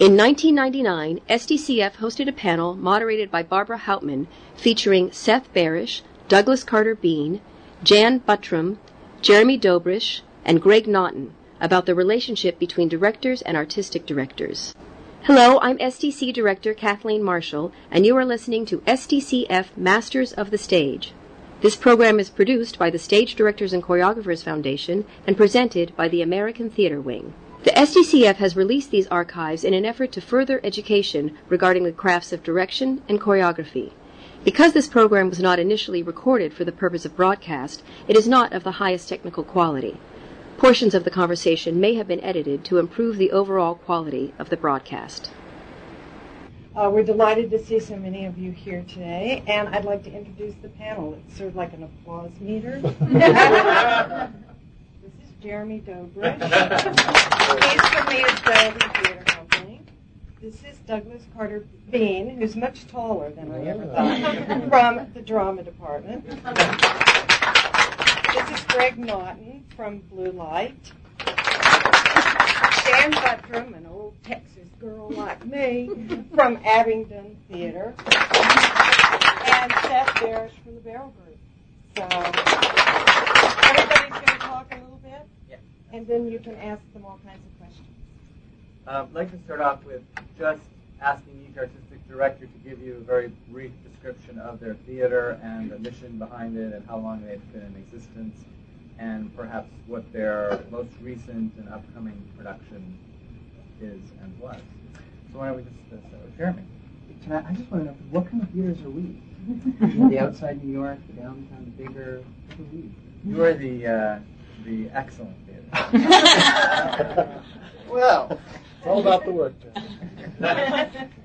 In 1999, SDCF hosted a panel moderated by Barbara Hauptman featuring Seth Barish, Douglas Carter Beane, Jan Buttram, Jeremy Dobrish, and Greg Naughton about the relationship between directors and artistic directors. Hello, I'm SDC Director Kathleen Marshall, and you are listening to SDCF Masters of the Stage. This program is produced by the Stage Directors and Choreographers Foundation and presented by the American Theater Wing. The SDCF has released these archives in an effort to further education regarding the crafts of direction and choreography. Because this program was not initially recorded for the purpose of broadcast, it is not of the highest technical quality. Portions of the conversation may have been edited to improve the overall quality of the broadcast. Uh, we're delighted to see so many of you here today, and I'd like to introduce the panel. It's sort of like an applause meter. Jeremy Dobrish. He's from the Adobe Theater Company. This is Douglas Carter Beane, who's much taller than I ever thought, from the drama department. This is Greg Naughton from Blue Light. Jan Buttram, an old Texas girl like me, from Abingdon Theater. And Seth Barish from the Barrow Group. So everybody's going to talk a little bit? And then you can ask them all kinds of questions. Uh, I'd like to start off with just asking each artistic director to give you a very brief description of their theater and the mission behind it and how long they've been in existence and perhaps what their most recent and upcoming production is and was. So why don't we just uh, start with Jeremy? Can I, I just want to know, what kind of theaters are we? the outside New York, the downtown, the bigger, what are we? You are the, uh, the excellent theater. well, it's all about the work.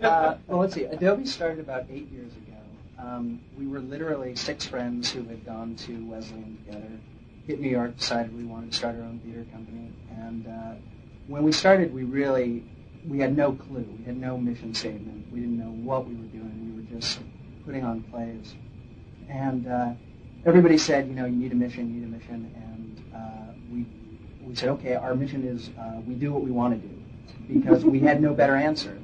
uh, well, let's see. Adobe started about eight years ago. Um, we were literally six friends who had gone to Wesleyan together, hit New York, decided we wanted to start our own theater company, and uh, when we started, we really we had no clue. We had no mission statement. We didn't know what we were doing. We were just putting on plays, and uh, everybody said, you know, you need a mission, you need a mission, and uh, we we said, okay, our mission is uh, we do what we want to do because we had no better answer.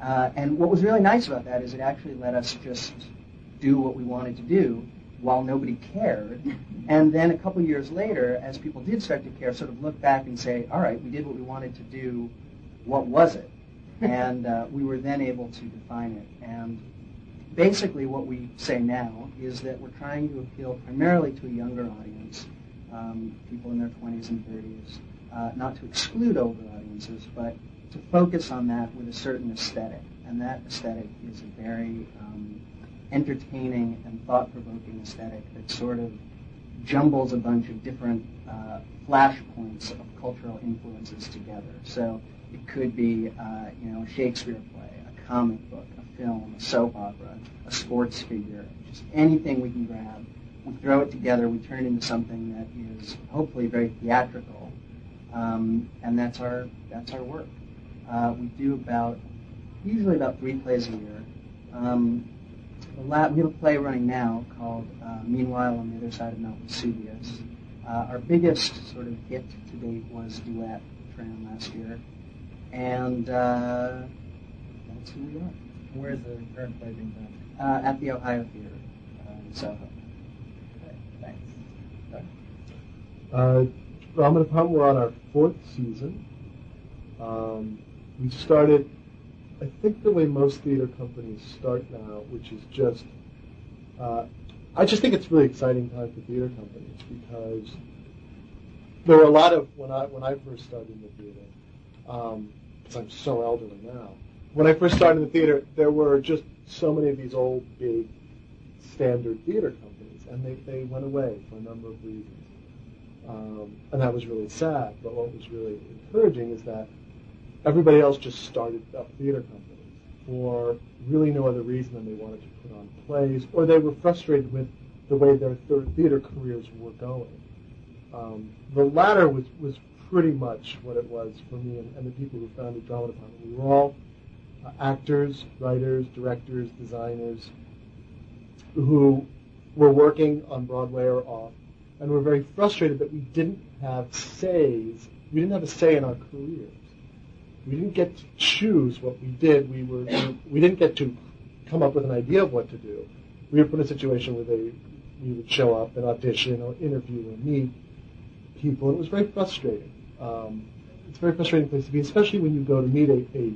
Uh, and what was really nice about that is it actually let us just do what we wanted to do while nobody cared. And then a couple years later, as people did start to care, sort of look back and say, all right, we did what we wanted to do. What was it? And uh, we were then able to define it. And basically what we say now is that we're trying to appeal primarily to a younger audience um, people in their 20s and 30s, uh, not to exclude older audiences, but to focus on that with a certain aesthetic. And that aesthetic is a very um, entertaining and thought-provoking aesthetic that sort of jumbles a bunch of different uh, flashpoints of cultural influences together. So it could be, uh, you know, a Shakespeare play, a comic book, a film, a soap opera, a sports figure, just anything we can grab we throw it together, we turn it into something that is hopefully very theatrical, um, and that's our that's our work. Uh, we do about usually about three plays a year. Um, we have a play running now called uh, Meanwhile on the Other Side of Mount Vesuvius. Uh, our biggest sort of hit to date was Duet Tram last year, and uh, that's who we are. Where's the current play being done? Uh, at the Ohio Theater uh, in Soho. Uh, Department, we're on our fourth season. Um, we started, I think, the way most theater companies start now, which is just, uh, I just think it's really exciting time for theater companies because there were a lot of when I when I first started in the theater, because um, I'm so elderly now. When I first started in the theater, there were just so many of these old big standard theater companies, and they, they went away for a number of reasons. Um, and that was really sad. But what was really encouraging is that everybody else just started up theater companies for really no other reason than they wanted to put on plays, or they were frustrated with the way their theater careers were going. Um, the latter was, was pretty much what it was for me and, and the people who founded Drama Department. We were all uh, actors, writers, directors, designers who were working on Broadway or off and were very frustrated that we didn't have says, we didn't have a say in our careers. We didn't get to choose what we did. We were we didn't get to come up with an idea of what to do. We were put in a situation where they we would show up and audition or interview or meet people. And it was very frustrating. Um, it's a very frustrating place to be, especially when you go to meet a, a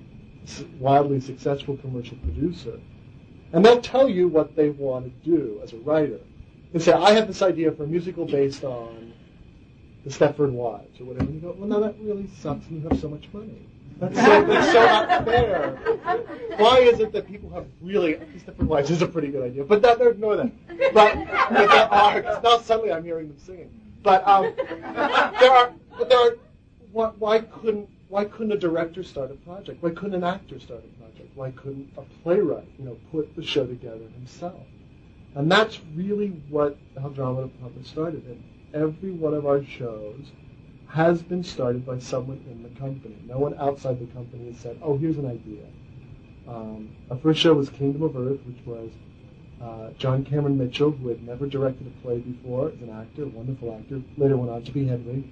wildly successful commercial producer, and they'll tell you what they want to do as a writer. They say, "I have this idea for a musical based on the Stepford Wives or whatever." And you go, "Well, no, that really sucks, and you have so much money." That's so, that's so not fair. Why is it that people have really Stepford Wives is a pretty good idea, but that, ignore that. But, but there are now suddenly I'm hearing them singing. But um, there are but there are why, why couldn't why couldn't a director start a project? Why couldn't an actor start a project? Why couldn't a playwright, you know, put the show together himself? And that's really what how Drama Department started. And every one of our shows has been started by someone in the company. No one outside the company has said, "Oh, here's an idea." Um, our first show was Kingdom of Earth, which was uh, John Cameron Mitchell, who had never directed a play before as an actor, a wonderful actor. Later went on to be Hedwig.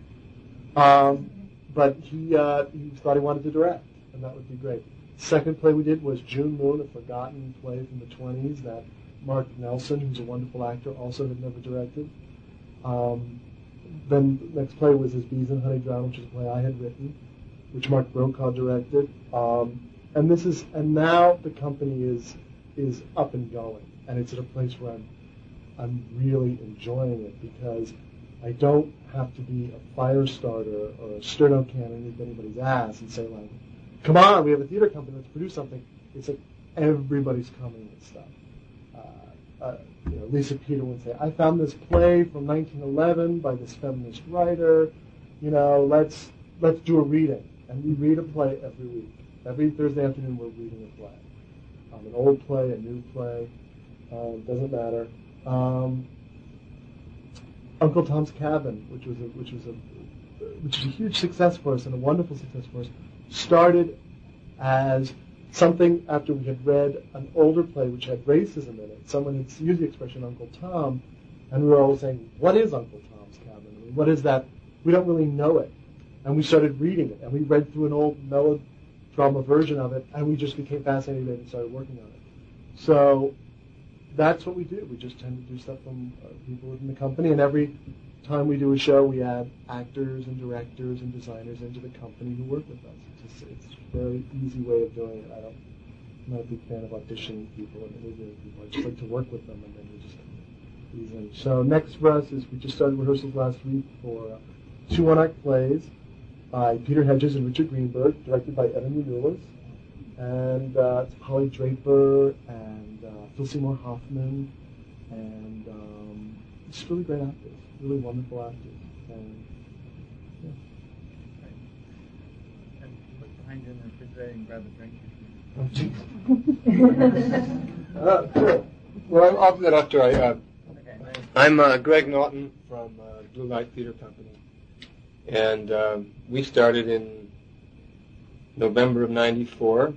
Um, but he, uh, he thought he wanted to direct, and that would be great. Second play we did was June Moon, a forgotten play from the 20s that Mark Nelson, who's a wonderful actor, also had never directed. Um, then the next play was As Bees in Honey Drown, which is a play I had written, which Mark Brokaw directed. Um, and this is, and now the company is is up and going, and it's at a place where I'm I'm really enjoying it because I don't have to be a fire starter or a sterno cannon underneath anybody's ass and say like, "Come on, we have a theater company, let's produce something." It's like everybody's coming and stuff. Uh, you know, Lisa Peter would say, "I found this play from 1911 by this feminist writer. You know, let's let's do a reading." And we read a play every week. Every Thursday afternoon, we're reading a play. Um, an old play, a new play, um, doesn't matter. Um, Uncle Tom's Cabin, which was a, which was a which was a huge success for us and a wonderful success for us, started as something after we had read an older play which had racism in it. Someone had used the expression Uncle Tom, and we were all saying, "What is Uncle Tom's Cabin? What is that? We don't really know it." And we started reading it, and we read through an old melodrama version of it, and we just became fascinated and started working on it. So that's what we do. We just tend to do stuff from uh, people within the company, and every time we do a show, we add actors and directors and designers into the company who work with us. It's, just, it's a very easy way of doing it. I don't, I'm not a big fan of auditioning people and interviewing people. I just like to work with them, and then we just ease in. So next for us is we just started rehearsals last week for uh, two one-act plays by Peter Hedges and Richard Greenberg, directed by Evan Yionoulis. And uh, it's Polly Draper and uh, Phil Seymour Hoffman, and um, just really great actors, really wonderful actors. And, yeah. Right. And look behind you in the refrigerator and grab a drink. Oh, uh, cool. Well, I'll do that after I. Uh, Okay, nice. I'm uh, Greg Naughton from uh, Blue Light Theater Company, and um, we started in November of '94,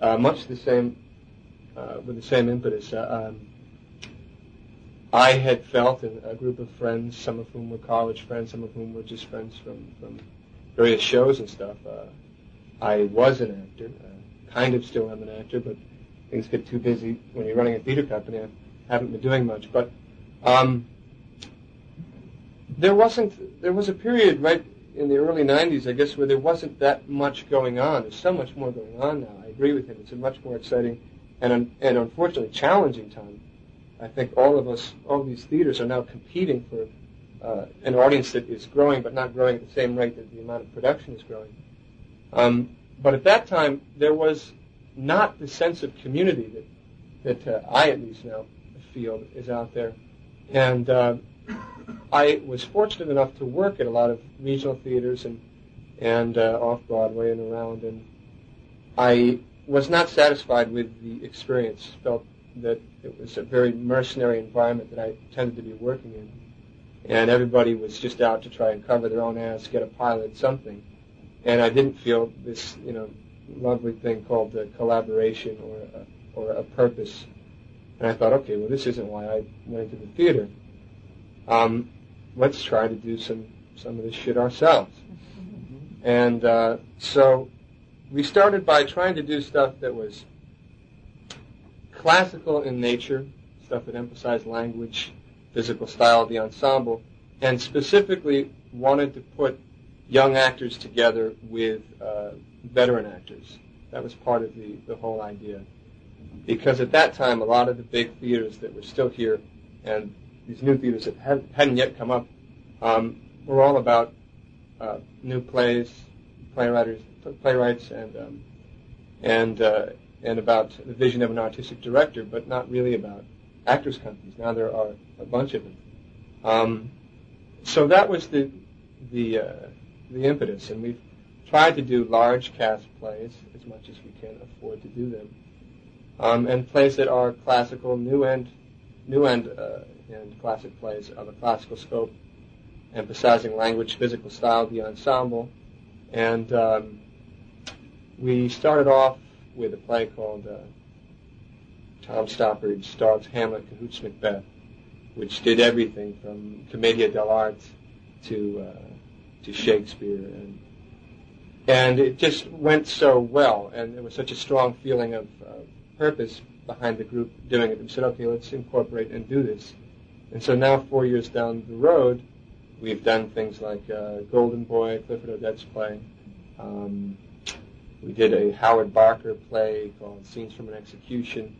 uh, much the same uh, with the same impetus. Uh, um, I had felt, and a group of friends, some of whom were college friends, some of whom were just friends from from various shows and stuff. Uh, I was an actor, uh, kind of still am an actor, but things get too busy when you're running a theater company. I haven't been doing much, but um, there wasn't. There was a period right in the early '90s, I guess, where there wasn't that much going on. There's so much more going on now. I agree with him. It's a much more exciting and and unfortunately challenging time. I think all of us, all these theaters, are now competing for uh, an audience that is growing, but not growing at the same rate that the amount of production is growing. Um, but at that time, there was not the sense of community that that uh, I at least now feel is out there, and uh, I was fortunate enough to work at a lot of regional theaters and and uh, off Broadway and around, and I was not satisfied with the experience. Felt that it was a very mercenary environment that I tended to be working in, and everybody was just out to try and cover their own ass, get a pilot, something, and I didn't feel this, you know, lovely thing called uh, collaboration or a, or a purpose. And I thought, okay, well, this isn't why I went into the theater. Um, let's try to do some some of this shit ourselves. And uh, so we started by trying to do stuff that was classical in nature, stuff that emphasized language, physical style of the ensemble, and specifically wanted to put young actors together with uh, veteran actors. That was part of the, the whole idea. Because at that time, a lot of the big theaters that were still here and these new theaters that had, hadn't yet come up um, were all about uh, new plays, playwrights, playwrights, and um, and uh, and about the vision of an artistic director, but not really about actors companies. Now there are a bunch of them. Um, so that was the the uh, the impetus, and we've tried to do large cast plays as much as we can afford to do them, um, and plays that are classical, new and new and uh, and classic plays of a classical scope, emphasizing language, physical style, the ensemble, and um, we started off with a play called uh, Tom Stoppard stars Hamlet, Cahoot's, Macbeth, which did everything from commedia dell'arte to uh, to Shakespeare, and and it just went so well, and there was such a strong feeling of uh, purpose behind the group doing it. We said, okay, let's incorporate and do this. And so now, four years down the road, we've done things like uh, Golden Boy, Clifford Odets play. Um, we did a Howard Barker play called Scenes from an Execution.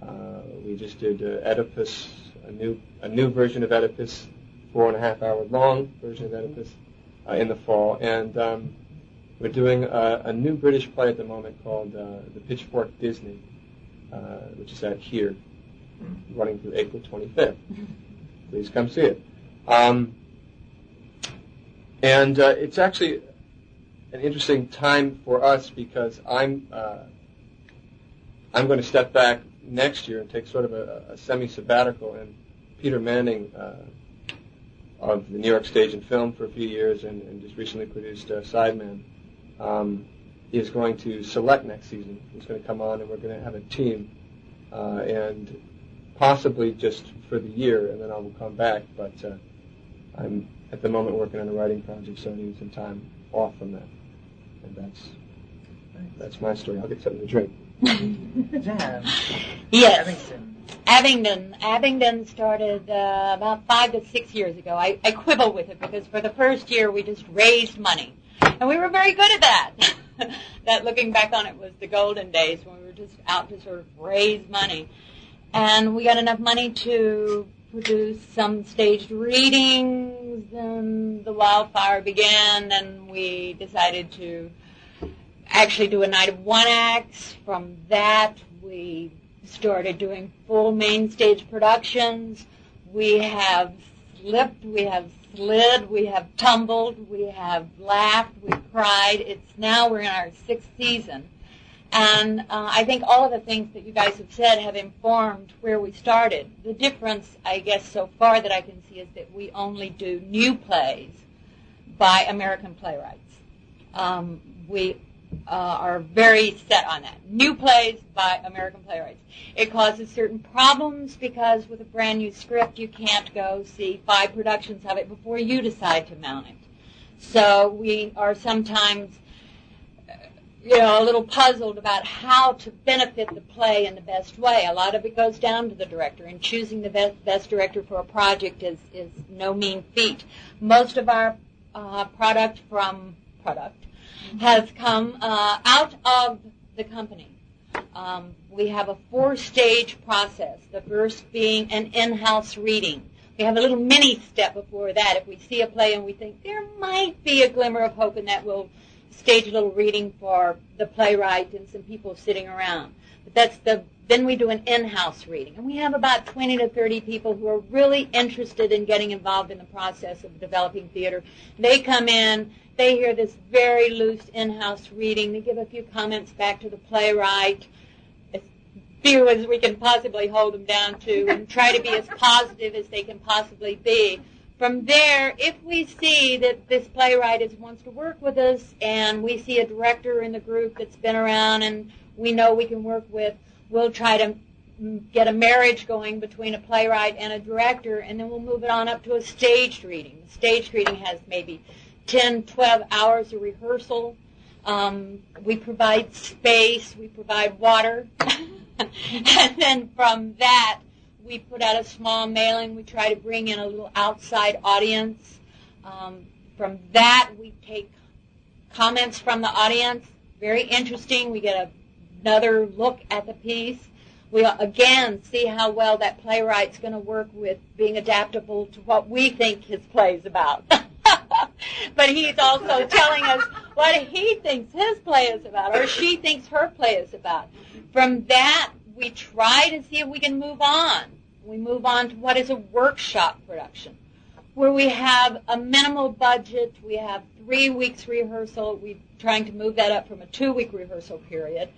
Uh, we just did uh, Oedipus, a new a new version of Oedipus, four and a half hour long version of Oedipus uh, in the fall, and um, we're doing a, a, new British play at the moment called uh, The Pitchfork Disney, uh, which is out here, running through April 25th. Please come see it. Um, and uh, it's actually an interesting time for us because I'm I'm going to step back next year and take sort of a, a semi-sabbatical. And Peter Manning uh, of the New York Stage and Film for a few years and, and just recently produced uh, Sideman um, is going to select next season. He's going to come on and we're going to have a team uh, and possibly just for the year and then I will come back. But uh, I'm at the moment working on a writing project, so I need some time off from that. And that's that's my story. I'll get something to drink. Jan. Yes. Abingdon. Abingdon. Abingdon started uh, about five to six years ago. I, I quibble with it because for the first year we just raised money. And we were very good at that. that looking back on it was the golden days when we were just out to sort of raise money. And we got enough money to produce some staged readings and the wildfire began and we decided to actually do a night of one acts. From that, we started doing full main stage productions. We have slipped, we have slid, we have tumbled, we have laughed, we've cried. It's now we're in our sixth season. And uh, I think all of the things that you guys have said have informed where we started. The difference, I guess, so far that I can see is that we only do new plays by American playwrights. Um, we uh, are very set on that. New plays by American playwrights. It causes certain problems because with a brand new script, you can't go see five productions of it before you decide to mount it. So we are sometimes, you know, a little puzzled about how to benefit the play in the best way. A lot of it goes down to the director, and choosing the best, best director for a project is, is no mean feat. Most of our uh, product from product has come uh, out of the company. Um, we have a four-stage process. The first being an in-house reading. We have a little mini step before that. If we see a play and we think there might be a glimmer of hope and that, we'll stage a little reading for the playwright and some people sitting around. But that's the then we do an in-house reading, and we have about 20 to 30 people who are really interested in getting involved in the process of developing theater. They come in, they hear this very loose in-house reading. They give a few comments back to the playwright, as few as we can possibly hold them down to, and try to be as positive as they can possibly be. From there, if we see that this playwright is, wants to work with us, and we see a director in the group that's been around and we know we can work with, we'll try to get a marriage going between a playwright and a director, and then we'll move it on up to a staged reading. The staged reading has maybe 10, 12 hours of rehearsal. Um, we provide space, we provide water, and then from that, we put out a small mailing. We try to bring in a little outside audience. Um, from that, we take comments from the audience. Very interesting. We get a, another look at the piece. We again see how well that playwright's going to work with being adaptable to what we think his play's about. but he's also telling us what he thinks his play is about, or she thinks her play is about. From that, we try to see if we can move on. We move on to what is a workshop production, where we have a minimal budget. We have three weeks rehearsal. We're trying to move that up from a two-week rehearsal period.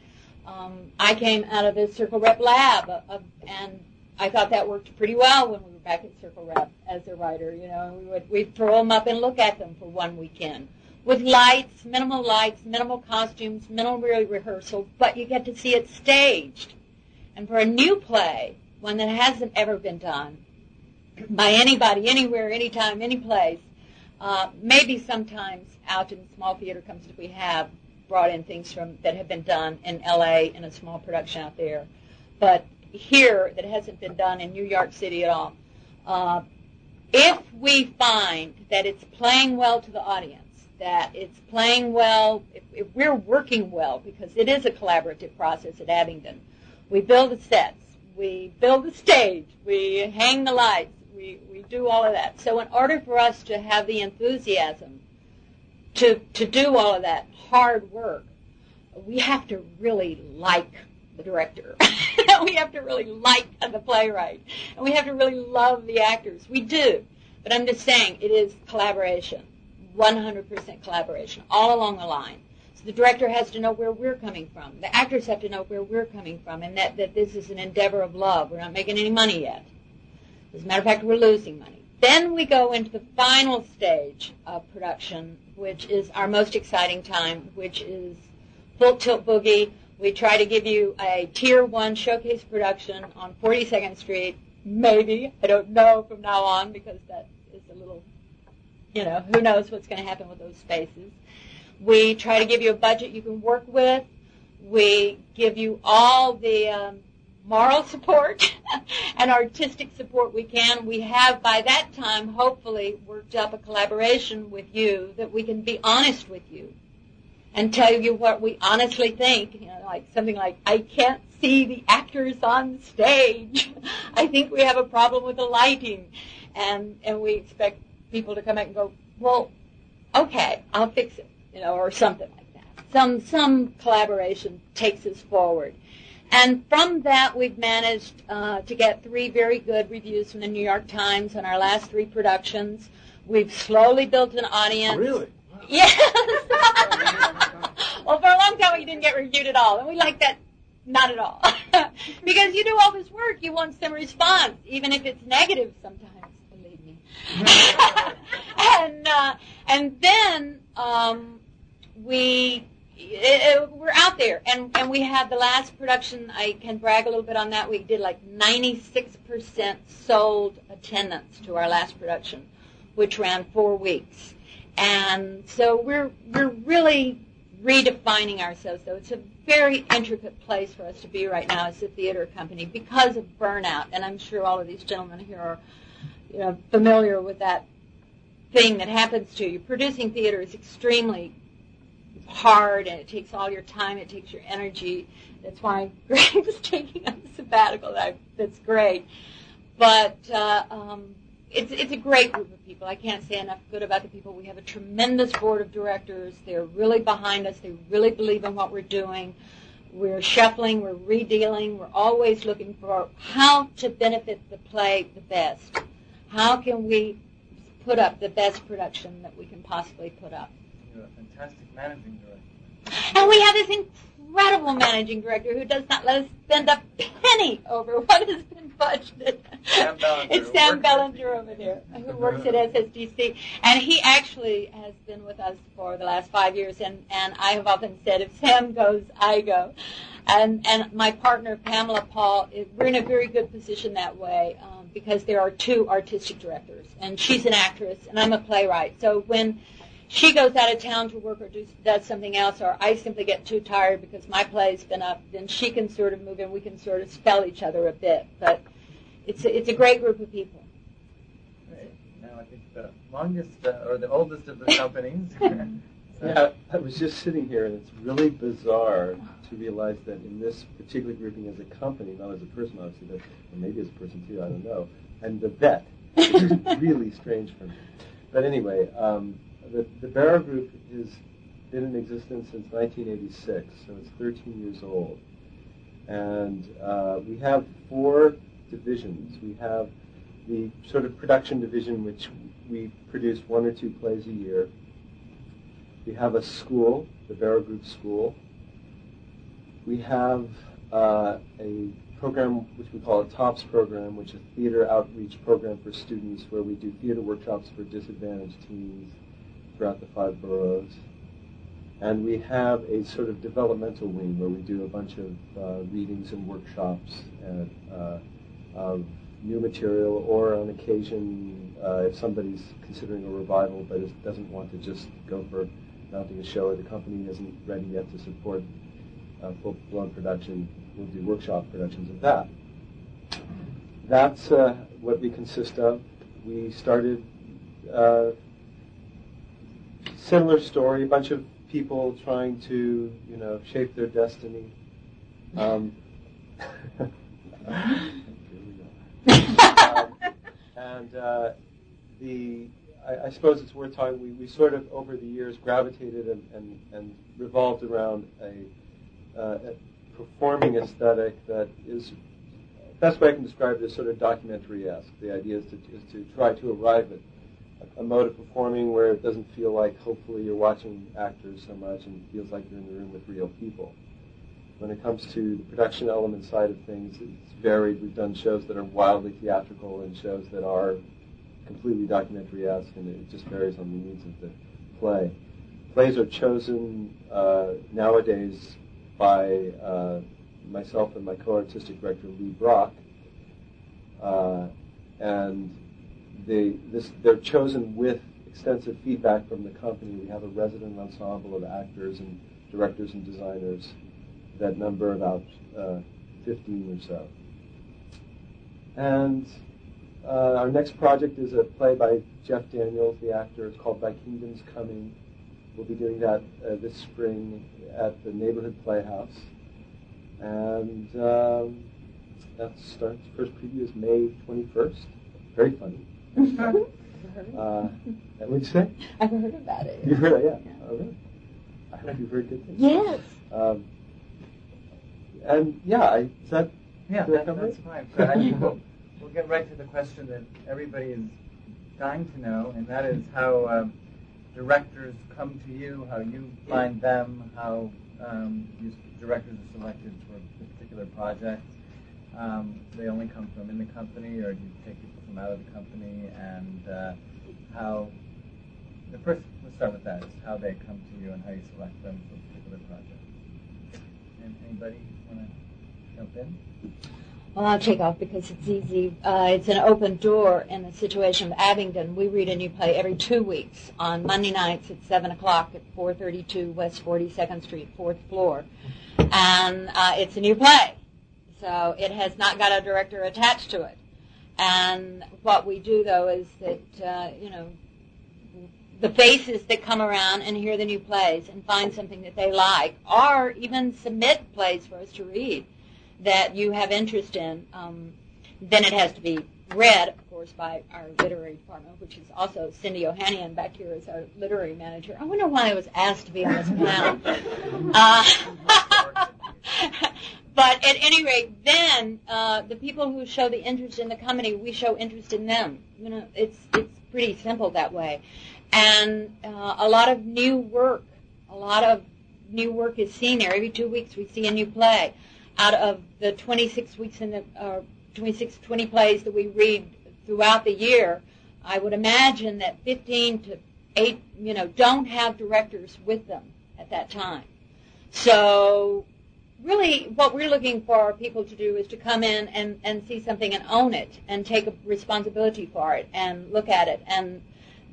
Um, I came out of the Circle Rep lab, uh, and I thought that worked pretty well when we were back at Circle Rep as a writer. You know, we would we'd throw them up and look at them for one weekend with lights, minimal lights, minimal costumes, minimal rehearsal, but you get to see it staged. And for a new play, one that hasn't ever been done by anybody, anywhere, anytime, any place, uh, maybe sometimes out in small theater companies we have brought in things from that have been done in L.A. in a small production out there, but here that hasn't been done in New York City at all. Uh, if we find that it's playing well to the audience, that it's playing well, if, if we're working well, because it is a collaborative process at Abingdon, we build the sets, we build the stage, we hang the lights, we, we do all of that. So in order for us to have the enthusiasm to, to do all of that hard work, we have to really like the director. we have to really like the playwright. And we have to really love the actors. We do. But I'm just saying, it is collaboration. 100% collaboration, all along the line. The director has to know where we're coming from. The actors have to know where we're coming from and that, that this is an endeavor of love. We're not making any money yet. As a matter of fact, we're losing money. Then we go into the final stage of production, which is our most exciting time, which is Full Tilt Boogie. We try to give you a tier one showcase production on 42nd Street, maybe. I don't know from now on because that is a little you know, who knows what's going to happen with those spaces. We try to give you a budget you can work with. We give you all the um, moral support and artistic support we can. We have by that time hopefully worked up a collaboration with you that we can be honest with you and tell you what we honestly think. You know, like something like, I can't see the actors on stage. I think we have a problem with the lighting. And, and we expect people to come back and go, well, okay, I'll fix it, you know, or something like that. Some some collaboration takes us forward. And from that, we've managed uh, to get three very good reviews from the New York Times on our last three productions. We've slowly built an audience. Really? Yes. well, for a long time, we didn't get reviewed at all, and we like that not at all. because you do all this work, you want some response, even if it's negative sometimes. Believe me. and uh, and then um, we it, we're out there, and and we had the last production. I can brag a little bit on that. We did like 96 percent sold attendance to our last production, which ran four weeks, and so we're we're really redefining ourselves. So it's a very intricate place for us to be right now as a theater company because of burnout, and I'm sure all of these gentlemen here are you know, familiar with that thing that happens to you. Producing theater is extremely hard and it takes all your time, it takes your energy. That's why Greg is taking a sabbatical. That, that's great. But uh, um, it's, it's a great group of people. I can't say enough good about the people. We have a tremendous board of directors. They're really behind us. They really believe in what we're doing. We're shuffling, we're redealing, we're always looking for how to benefit the play the best. How can we put up the best production that we can possibly put up? You're a fantastic managing director. And we have this incredible managing director who does not let us spend a penny over what has been budgeted. Sam it's Sam Bellinger over there who works at SSDC. And he actually has been with us for the last five years. And, and I have often said, if Sam goes, I go. And, and my partner, Pamela Paul, we're in a very good position that way. Um, because there are two artistic directors, and she's an actress, and I'm a playwright. So when she goes out of town to work or do, does something else, or I simply get too tired because my play's been up, then she can sort of move in. We can sort of spell each other a bit. But it's a, it's a great group of people. Great. Now I think the longest uh, or the oldest of the companies. Yeah, I was just sitting here, and it's really bizarre to realize that in this particular grouping as a company, not as a person, obviously, but or maybe as a person too, I don't know, and the vet, which is really strange for me. But anyway, um, the, the Barrow Group has been in existence since 1986, so it's 13 years old. And uh, we have four divisions. We have the sort of production division, which we produce one or two plays a year. We have a school, the Barrow Group School. We have uh, a program which we call a TOPS program, which is a theater outreach program for students where we do theater workshops for disadvantaged teens throughout the five boroughs. And we have a sort of developmental wing where we do a bunch of uh, readings and workshops and, uh, of new material, or on occasion, uh, if somebody's considering a revival but doesn't want to just go for mounting a show or the company isn't ready yet to support uh, full-blown production, we'll do workshop productions of that. That's uh, what we consist of. We started uh, similar story, a bunch of people trying to, you know, shape their destiny. Um, and uh, the, I, I, suppose it's worth talking. We, we sort of over the years gravitated and, and, and revolved around a, uh, a performing aesthetic that is the best way I can describe it is sort of documentary-esque. The idea is to, is to try to arrive at a mode of performing where it doesn't feel like hopefully you're watching actors so much and it feels like you're in the room with real people. When it comes to the production element side of things, it's varied. We've done shows that are wildly theatrical and shows that are completely documentary-esque, and it just varies on the needs of the play. Plays are chosen uh, nowadays by uh, myself and my co-artistic director Lee Brock, uh, and they, this, they're chosen with extensive feedback from the company. We have a resident ensemble of actors and directors and designers that number about uh, 15 or so. And uh, our next project is a play by Jeff Daniels, the actor. It's called Thy Kingdom's Coming. We'll be doing that uh, this spring at the Neighborhood Playhouse. And um, that starts, first preview is May 21st. Very funny. uh, what'd you say? I've heard about it. You've heard it, yeah. yeah. Oh, really? I hope you've heard good things. Yes. Um, and yeah, I, is that yeah, that, that's fine. So I think we'll, we'll get right to the question that everybody is dying to know, and that is how um, directors come to you, how you find them, how um, directors are selected for a particular project. Um, they only come from in the company, or do you take people from out of the company, and uh, how the first, let's start with that, is how they come to you and how you select them for a particular project. And anybody want to jump in? Well, I'll take off because it's easy. Uh, it's an open door in the situation of Abingdon. We read a new play every two weeks on Monday nights at 7 o'clock at 432 West 42nd Street, fourth floor. And uh, it's a new play. So it has not got a director attached to it. And what we do though is that, uh, you know, the faces that come around and hear the new plays and find something that they like, or even submit plays for us to read that you have interest in, um, then it has to be read, of course, by our literary department, which is also Cindy Ohanian back here as our literary manager. I wonder why I was asked to be on this panel. Uh, but at any rate, then uh, the people who show the interest in the company, we show interest in them. You know, it's it's pretty simple that way, and uh, a lot of new work, a lot of new work is seen there. Every two weeks, we see a new play. Out of the 26 weeks in the uh, 26, 20 plays that we read throughout the year, I would imagine that 15 to 8, you know, don't have directors with them at that time. So really what we're looking for people to do is to come in and, and see something and own it and take a responsibility for it and look at it. And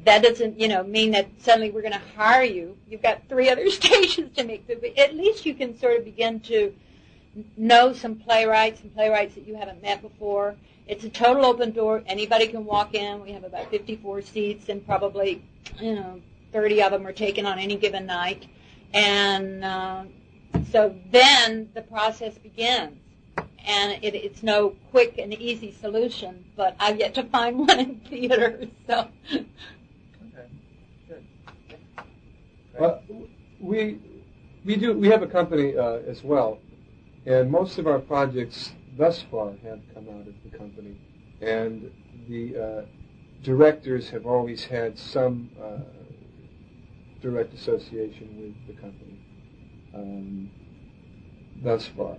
that doesn't, you know, mean that suddenly we're going to hire you. You've got three other stations to make. But at least you can sort of begin to know some playwrights and playwrights that you haven't met before. It's a total open door. Anybody can walk in. We have about 54 seats, and probably, you know, 30 of them are taken on any given night. And uh, so then the process begins. And it, it's no quick and easy solution, but I've yet to find one in theater. So Okay. Good. Well, we we do we have a company uh, as well, and most of our projects thus far have come out of the company, and the uh, directors have always had some uh, direct association with the company um, thus far.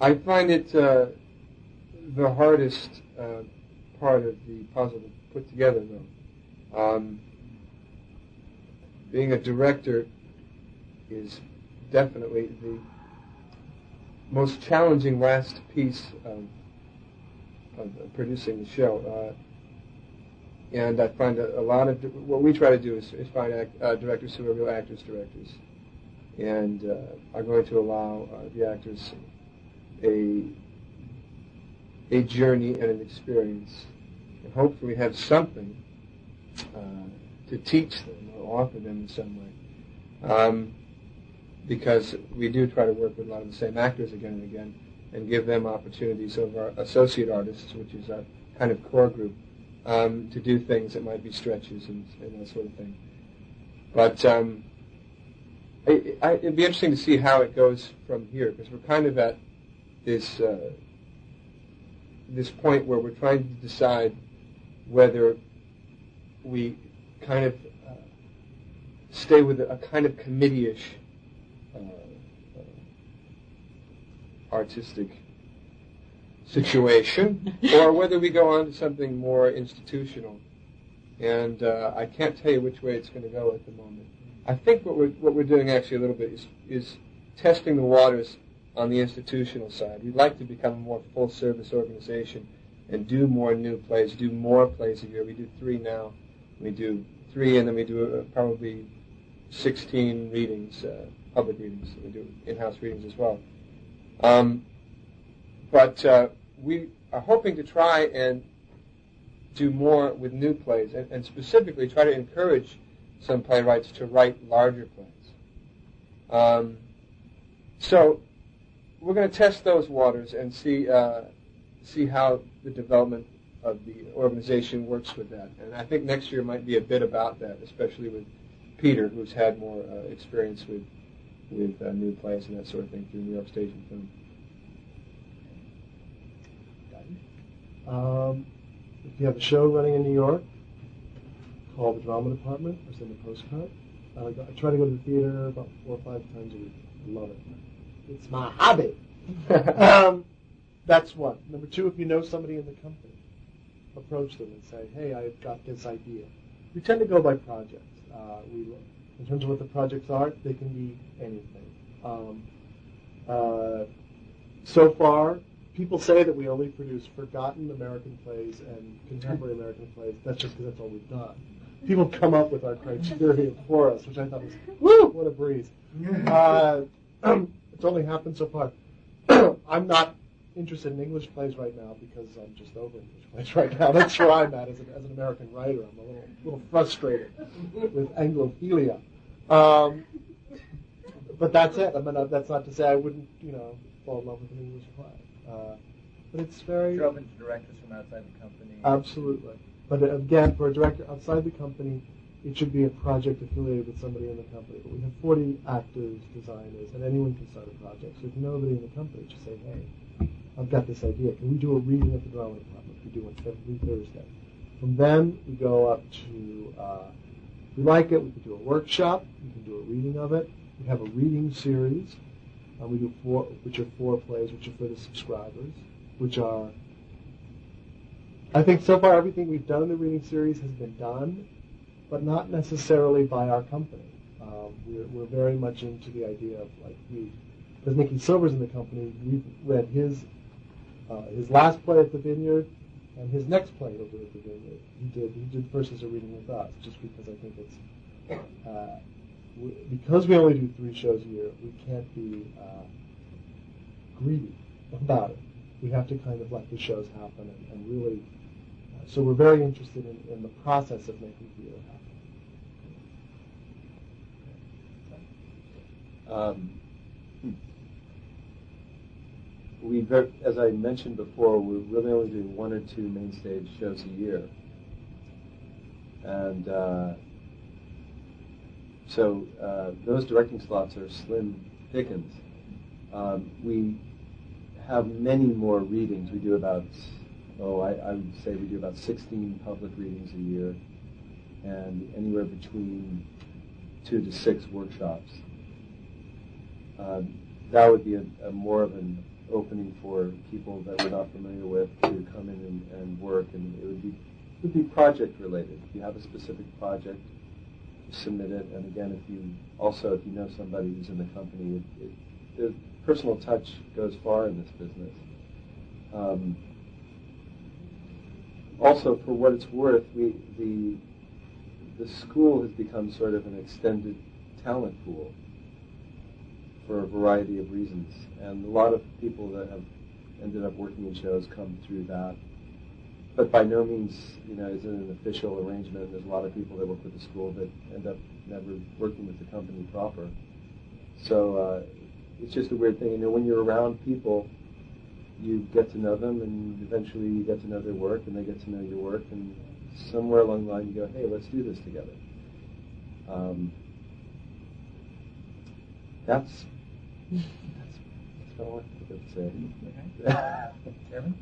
I find it uh, the hardest uh, part of the puzzle to put together, though. Um, being a director is definitely the most challenging last piece of, of producing the show. Uh, and I find a, a lot of what we try to do is, is find act, uh, directors who are real actors directors, and uh, are going to allow uh, the actors a a journey and an experience, and hopefully have something uh, to teach them or offer them in some way. Um, because we do try to work with a lot of the same actors again and again, and give them opportunities over our associate artists, which is our kind of core group, um, to do things that might be stretches and, and that sort of thing. But um, I, I, it'd be interesting to see how it goes from here, because we're kind of at this uh, this point where we're trying to decide whether we kind of uh, stay with a, a kind of committee-ish uh, uh, artistic situation, or whether we go on to something more institutional. And uh, I can't tell you which way it's going to go at the moment. I think what we're what we're doing actually a little bit is is testing the waters on the institutional side. We'd like to become a more full service organization and do more new plays, do more plays a year. We do three now. We do three, and then we do uh, probably 16 readings, uh, public readings. We do in-house readings as well. Um, but uh, we are hoping to try and do more with new plays, and, and specifically try to encourage some playwrights to write larger plays. Um, so we're going to test those waters and see uh, see how the development of the organization works with that. And I think next year might be a bit about that, especially with Peter, who's had more uh, experience with with uh, new plays and that sort of thing through New York Stage and Film. Um, if you have a show running in New York, call the drama department or send a postcard. I, like, I try to go to the theater about four or five times a week. I love it. It's my hobby. um, that's one. Number two, if you know somebody in the company, approach them and say, "Hey, I've got this idea." We tend to go by projects. Uh, we, in terms of what the projects are, they can be anything. Um, uh, so far, people say that we only produce forgotten American plays and contemporary American plays. That's just because that's all we've done. People come up with our criteria for us, which I thought was, woo, what a breeze. Uh, it's only happened so far. I'm not interested in English plays right now because I'm just over English plays right now. That's where I'm at as an, as an American writer. I'm a little, little frustrated with Anglophilia. Um, but that's it. I mean, uh, that's not to say I wouldn't, you know, fall in love with an English play. Uh, but it's very You're open to directors from outside the company. absolutely. But again, for a director outside the company, it should be a project affiliated with somebody in the company. But we have 40 actors, designers, and anyone can start a project. So if nobody in the company, just say, hey, I've got this idea. Can we do a reading at the drama department? We do one every Thursday. From then, we go up to, uh, if we like it, we can do a workshop. We can do a reading of it. We have a reading series. Uh, we do four, which are four plays, which are for the subscribers, which are I think so far everything we've done in the reading series has been done, but not necessarily by our company. Um, we're, we're very much into the idea of like we, because Nicky Silver's in the company, we've read his uh, his last play at the Vineyard, And his next play he'll do at the Vineyard. He did. He did first as a reading with us, just because I think it's uh, we, because we only do three shows a year. We can't be uh, greedy about it. We have to kind of let the shows happen and, and really. So we're very interested in, in the process of making theater happen. Um, we, ver- as I mentioned before, we're really only doing one or two main stage shows a year, and uh, so uh, those directing slots are slim pickings. Um, we have many more readings. We do about, oh, I, I would say we do about 16 public readings a year, and anywhere between two to six workshops. Um, that would be a, a more of an opening for people that we're not familiar with to come in and, and work, and it would be it would be project related. If you have a specific project, submit it. And again, if you also if you know somebody who's in the company, it, it, the personal touch goes far in this business. Um, also, for what it's worth, we the the school has become sort of an extended talent pool for a variety of reasons. And a lot of people that have ended up working in shows come through that. But by no means, you know, is it an official arrangement. There's a lot of people that work with the school that end up never working with the company proper. So uh, it's just a weird thing. You know, when you're around people, you get to know them, and eventually you get to know their work, and they get to know your work, and somewhere along the line you go, hey, let's do this together. Um, that's that's, that's all I could say. Chairman?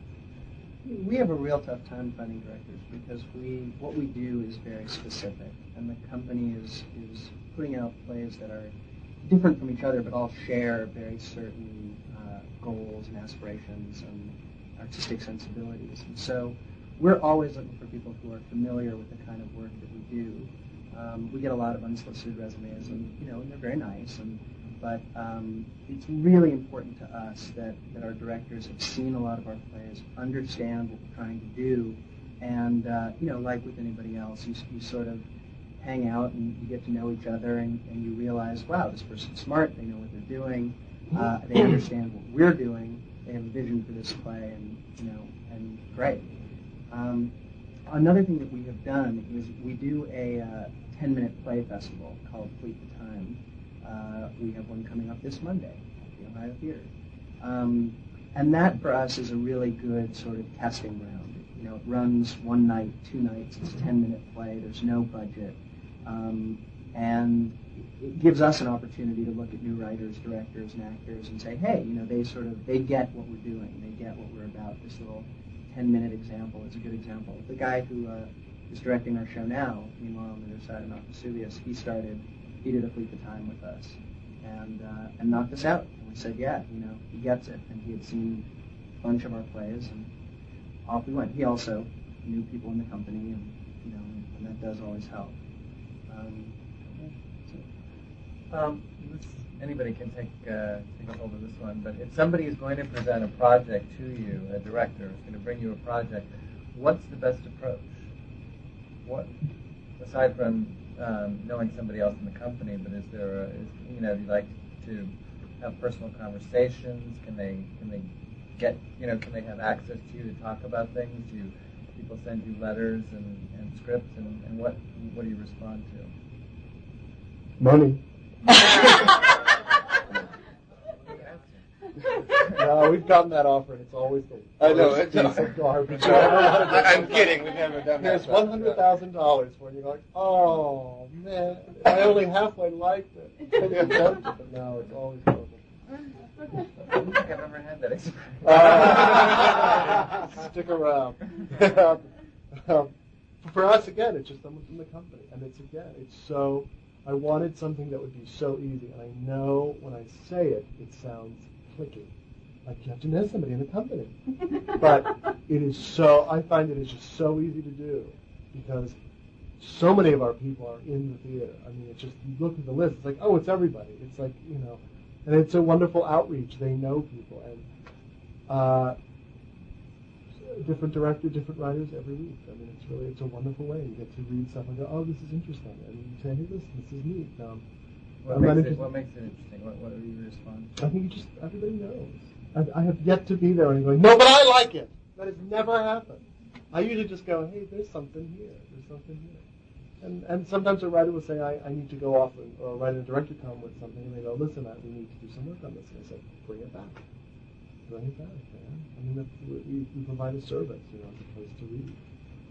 We have a real tough time finding directors because we what we do is very specific, and the company is is putting out plays that are different from each other, but all share very certain goals and aspirations and artistic sensibilities. And so we're always looking for people who are familiar with the kind of work that we do. Um, we get a lot of unsolicited resumes, and you know, and they're very nice, and but um, it's really important to us that, that our directors have seen a lot of our plays, understand what we're trying to do, and uh, you know, like with anybody else, you, you sort of hang out and you get to know each other, and, and you realize, wow, this person's smart, they know what they're doing, uh, they understand what we're doing, they have a vision for this play, and you know, and great. Um, another thing that we have done is we do a uh, 10-minute play festival called Fleet the Time. Uh, we have one coming up this Monday at the Ohio Theater. Um, and that for us is a really good sort of testing ground. You know, it runs one night, two nights. It's a 10-minute play. There's no budget, um, and it gives us an opportunity to look at new writers, directors, and actors, and say, hey, you know, they sort of they get what we're doing. They get what we're about. This little 10-minute example is a good example. The guy who uh, is directing our show now, meanwhile on the other side of Mount Vesuvius, he started he did a fleet of time with us and uh, and knocked us out. And we said, yeah, you know, he gets it. And he had seen a bunch of our plays, and off we went. He also knew people in the company, and you know, and that does always help. Um. Um, this, anybody can take uh, take a hold of this one, but if somebody is going to present a project to you, a director is going to bring you a project, what's the best approach? What, aside from um, knowing somebody else in the company, but is there, a, is, you know, do you like to have personal conversations? Can they, can they get, you know, can they have access to you to talk about things? Do you, people send you letters and, and scripts, and, and what, what do you respond to? Money. No, we've gotten that offer, and it's always the I know, worst it's- piece of garbage. I- I ever wanted to I'm do. kidding, we've never done that. Here's one hundred thousand dollars for it. You're like, oh man, I only halfway liked it. I didn't attempt it, but no, it's always horrible. I don't think I've ever had that experience. Uh, stick around. um, for us, again, it's just someone from the company, and it's again, it's so. I wanted something that would be so easy, and I know when I say it, it sounds cliquey, like you have to know somebody in the company. But it is so. I find it is just so easy to do because so many of our people are in the theater. I mean, it's just you look at the list. It's like, oh, it's everybody. It's like you know, and it's a wonderful outreach. They know people, and uh, different director, different writers every week. I mean, it's really it's a wonderful way. You get to read stuff and go, oh, this is interesting, and you say, hey, listen, this is neat. Um, What makes, it, what makes it interesting? What, what are your response? I think you just everybody knows. I, I have yet to be there and going, no, but I like it. That has never happened. I usually just go, hey, there's something here. There's something here. And and sometimes a writer will say, I, I need to go off, and, or a writer and director come with something, and they go, listen, I, we need to do some work on this. And I say, bring it back. Bring it back, man. I mean, that's, we, we we provide a service, you know, as a place to read.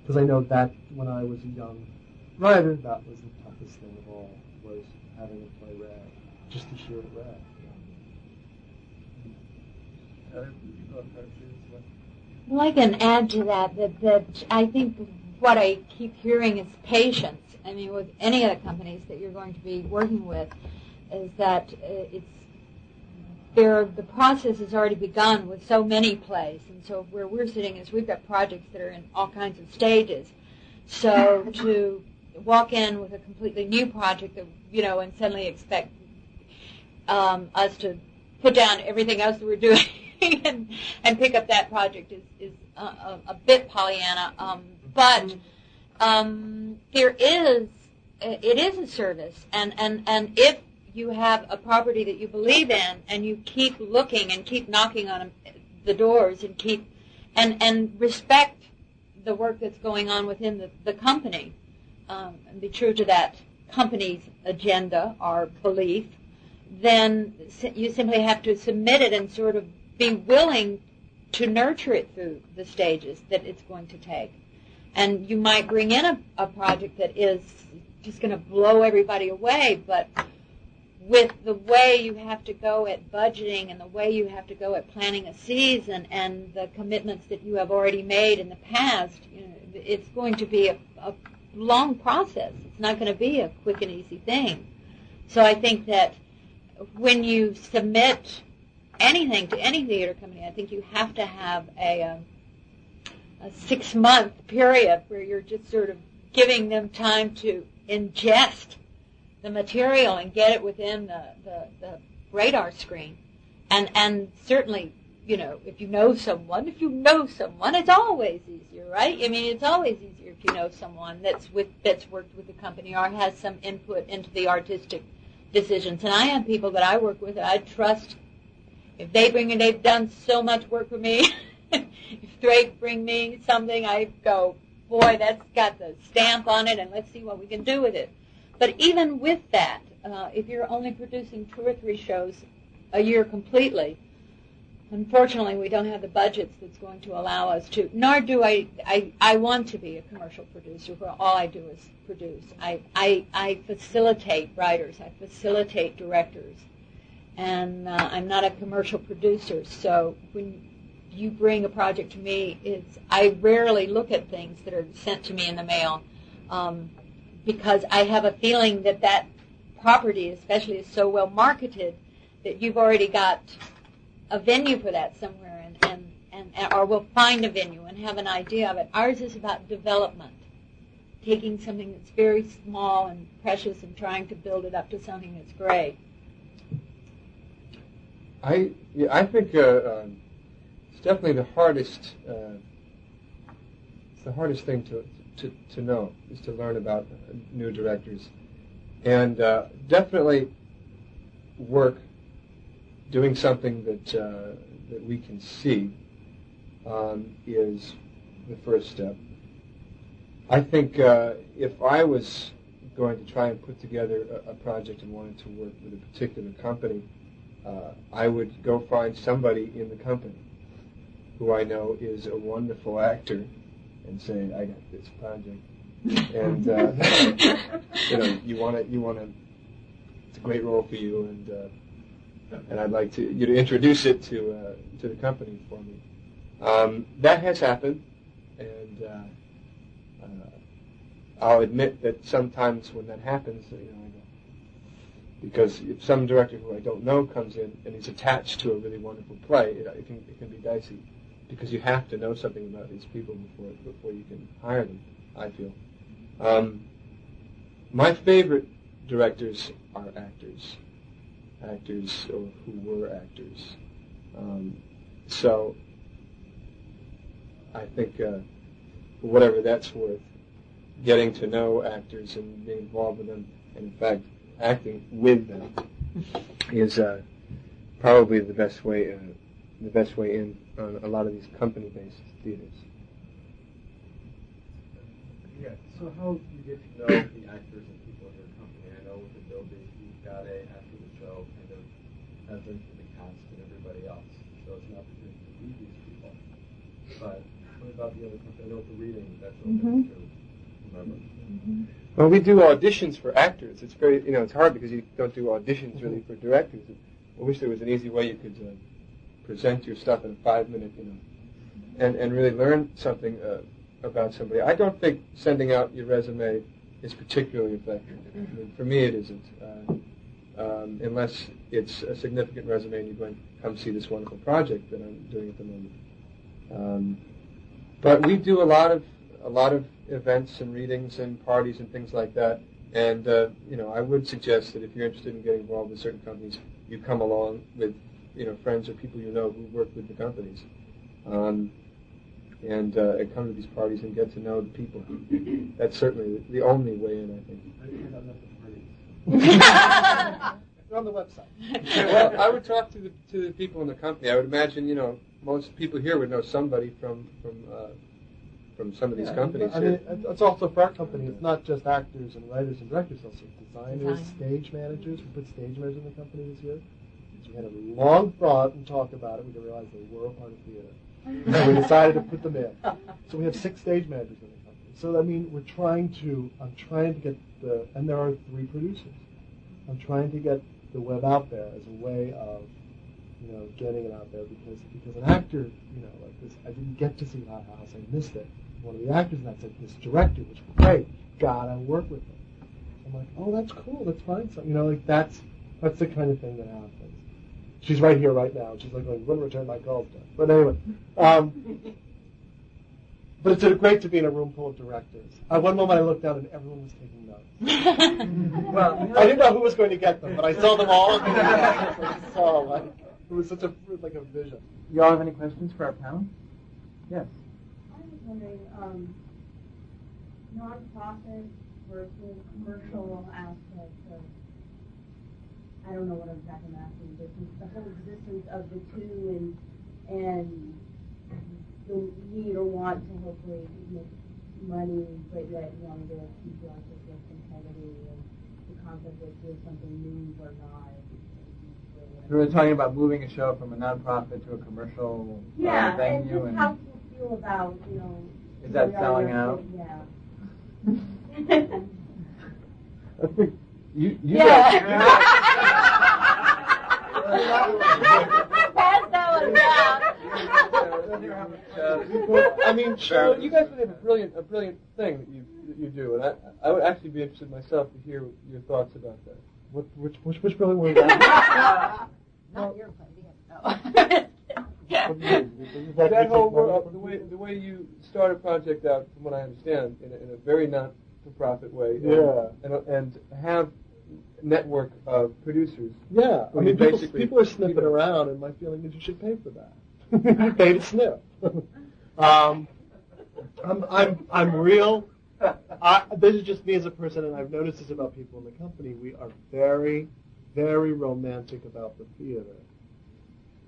Because I know that when I was a young writer, that was the toughest thing of all, was having to play read, just to hear it read. you know. Other people have characters? What? Well, I can add to that that that I think what I keep hearing is patience. I mean, with any of the companies that you're going to be working with, is that uh, it's there. The process has already begun with so many plays, and so where we're sitting is we've got projects that are in all kinds of stages. So to walk in with a completely new project that you know, and suddenly expect um, us to put down everything else that we're doing and, and pick up that project is, is a, a, a bit Pollyanna. Um, but um, there is, it is a service, and, and, and if you have a property that you believe in and you keep looking and keep knocking on the doors and keep and and respect the work that's going on within the, the company um, and be true to that company's agenda or belief, then you simply have to submit it and sort of be willing to nurture it through the stages that it's going to take. And you might bring in a, a project that is just going to blow everybody away, but with the way you have to go at budgeting and the way you have to go at planning a season and the commitments that you have already made in the past, you know, it's going to be a, a long process. It's not going to be a quick and easy thing. So I think that when you submit anything to any theater company, I think you have to have a, um, a six month period where you're just sort of giving them time to ingest the material and get it within the, the, the radar screen. And and certainly, you know, if you know someone, if you know someone, it's always easier, right? I mean, it's always easier if you know someone that's with that's worked with the company or has some input into the artistic decisions. And I have people that I work with that I trust. If they bring in, they've done so much work for me. if they bring me something, I go, boy, that's got the stamp on it, and let's see what we can do with it. But even with that, uh, if you're only producing two or three shows a year completely, unfortunately, we don't have the budgets that's going to allow us to. Nor do I. I, I want to be a commercial producer where all I do is produce. I, I, I facilitate writers. I facilitate directors, and uh, I'm not a commercial producer. So when you bring a project to me, it's I rarely look at things that are sent to me in the mail. Um, because I have a feeling that that property, especially, is so well marketed that you've already got a venue for that somewhere, and, and, and or we'll find a venue and have an idea of it. Ours is about development, taking something that's very small and precious and trying to build it up to something that's great. I yeah, I think uh, um, it's definitely the hardest. Uh, it's the hardest thing to, to to know is to learn about new directors, and uh, definitely work doing something that uh, that we can see um, is the first step. I think uh, if I was going to try and put together a, a project and wanted to work with a particular company, uh, I would go find somebody in the company who I know is a wonderful actor and saying, I got this project. And, uh, you know, you want to, you want to, it's a great role for you and, uh, and I'd like to, you to introduce it to, uh, to the company for me. Um, that has happened and, uh, uh, I'll admit that sometimes when that happens, you know, because if some director who I don't know comes in and he's attached to a really wonderful play, it, it can it can be dicey because you have to know something about these people before before you can hire them. I feel. Um, my favorite directors are actors, actors or who were actors. Um, so I think, uh, for whatever that's worth, getting to know actors and being involved with them, and in fact, acting with them, is uh, probably the best way, uh, the best way in on a lot of these company-based theaters. Yeah. So how do you get to know the actors and people in your company? I know with Adobe, you've got a after the show kind of has them for the cast and everybody else. So it's an opportunity to meet these people. But what about the other company? I know with the reading, that's open Mhm. to whomever. Well, we do auditions for actors. It's very, you know, it's hard because you don't do auditions really for directors. I wish there was an easy way you could uh, present your stuff in five minutes, you know, and and really learn something uh, about somebody. I don't think sending out your resume is particularly effective. I mean, for me, it isn't, uh, um, unless it's a significant resume and you're going to come see this wonderful project that I'm doing at the moment. Um, but we do a lot of a lot of events and readings and parties and things like that. And uh, you know, I would suggest that if you're interested in getting involved with certain companies, you come along with you know friends or people you know who work with the companies, um, and, uh, and come to these parties and get to know the people. That's certainly the only way in, I think. I think I've enough parties. They're on the website. well, I would talk to the to the people in the company. I would imagine, you know, most people here would know somebody from from uh, from some of these Yeah, companies. I mean, it's- it's also for our company. It's not just actors and writers and directors. Also designers, Design. stage managers. We put stage managers in the company this year. We had a long thought and talk about it. We realized they were a part of theater, uh, and we decided to put them in. So we have six stage managers in the company. So I mean, we're trying to. I'm trying to get the, and there are three producers. I'm trying to get the web out there as a way of, you know, getting it out there because because an actor, you know, like this, I didn't get to see Hot House. I missed it. One of the actors and I said, this director was great. Gotta work with him. I'm like, oh, that's cool. Let's find something. You know, like that's that's the kind of thing that happens. She's right here right now. She's like going, wouldn't return my calls. Doug." But anyway, um, but it's great to be in a room full of directors. At one moment, I looked down and everyone was taking notes. Well, I didn't know who was going to get them, but I saw them all. And I saw like it was such a like a vision. you all have any questions for our panel? Yes. I was wondering, um, nonprofit versus commercial aspects of, I don't know what exactly I'm asking, but the- the whole existence of the two and, and the need or want to hopefully make money, but yet want to keep your artistic integrity and the concept that there's something new or not. We were talking about moving a show from a nonprofit to a commercial uh, Yeah, and venue, just and how people feel about, you know. Is that selling out? Yeah. I think You, you Pass that one down. I mean, sure. You guys have a brilliant, a brilliant thing that you that you do, and I, I would actually be interested myself to hear your thoughts about that. what which which which brilliant were you at? Not your idea. No. You mean? Is that- That whole world, the way the way you start a project out, from what I understand, in a, in a very not-for-profit way, and, Yeah. and, and have network of producers. Yeah, I mean, people, people are sniffing around, and my feeling is you should pay for that. you pay to sniff. um, I'm, I'm, I'm real. I, this is just me as a person, and I've noticed this about people in the company. We are very, very romantic about the theater.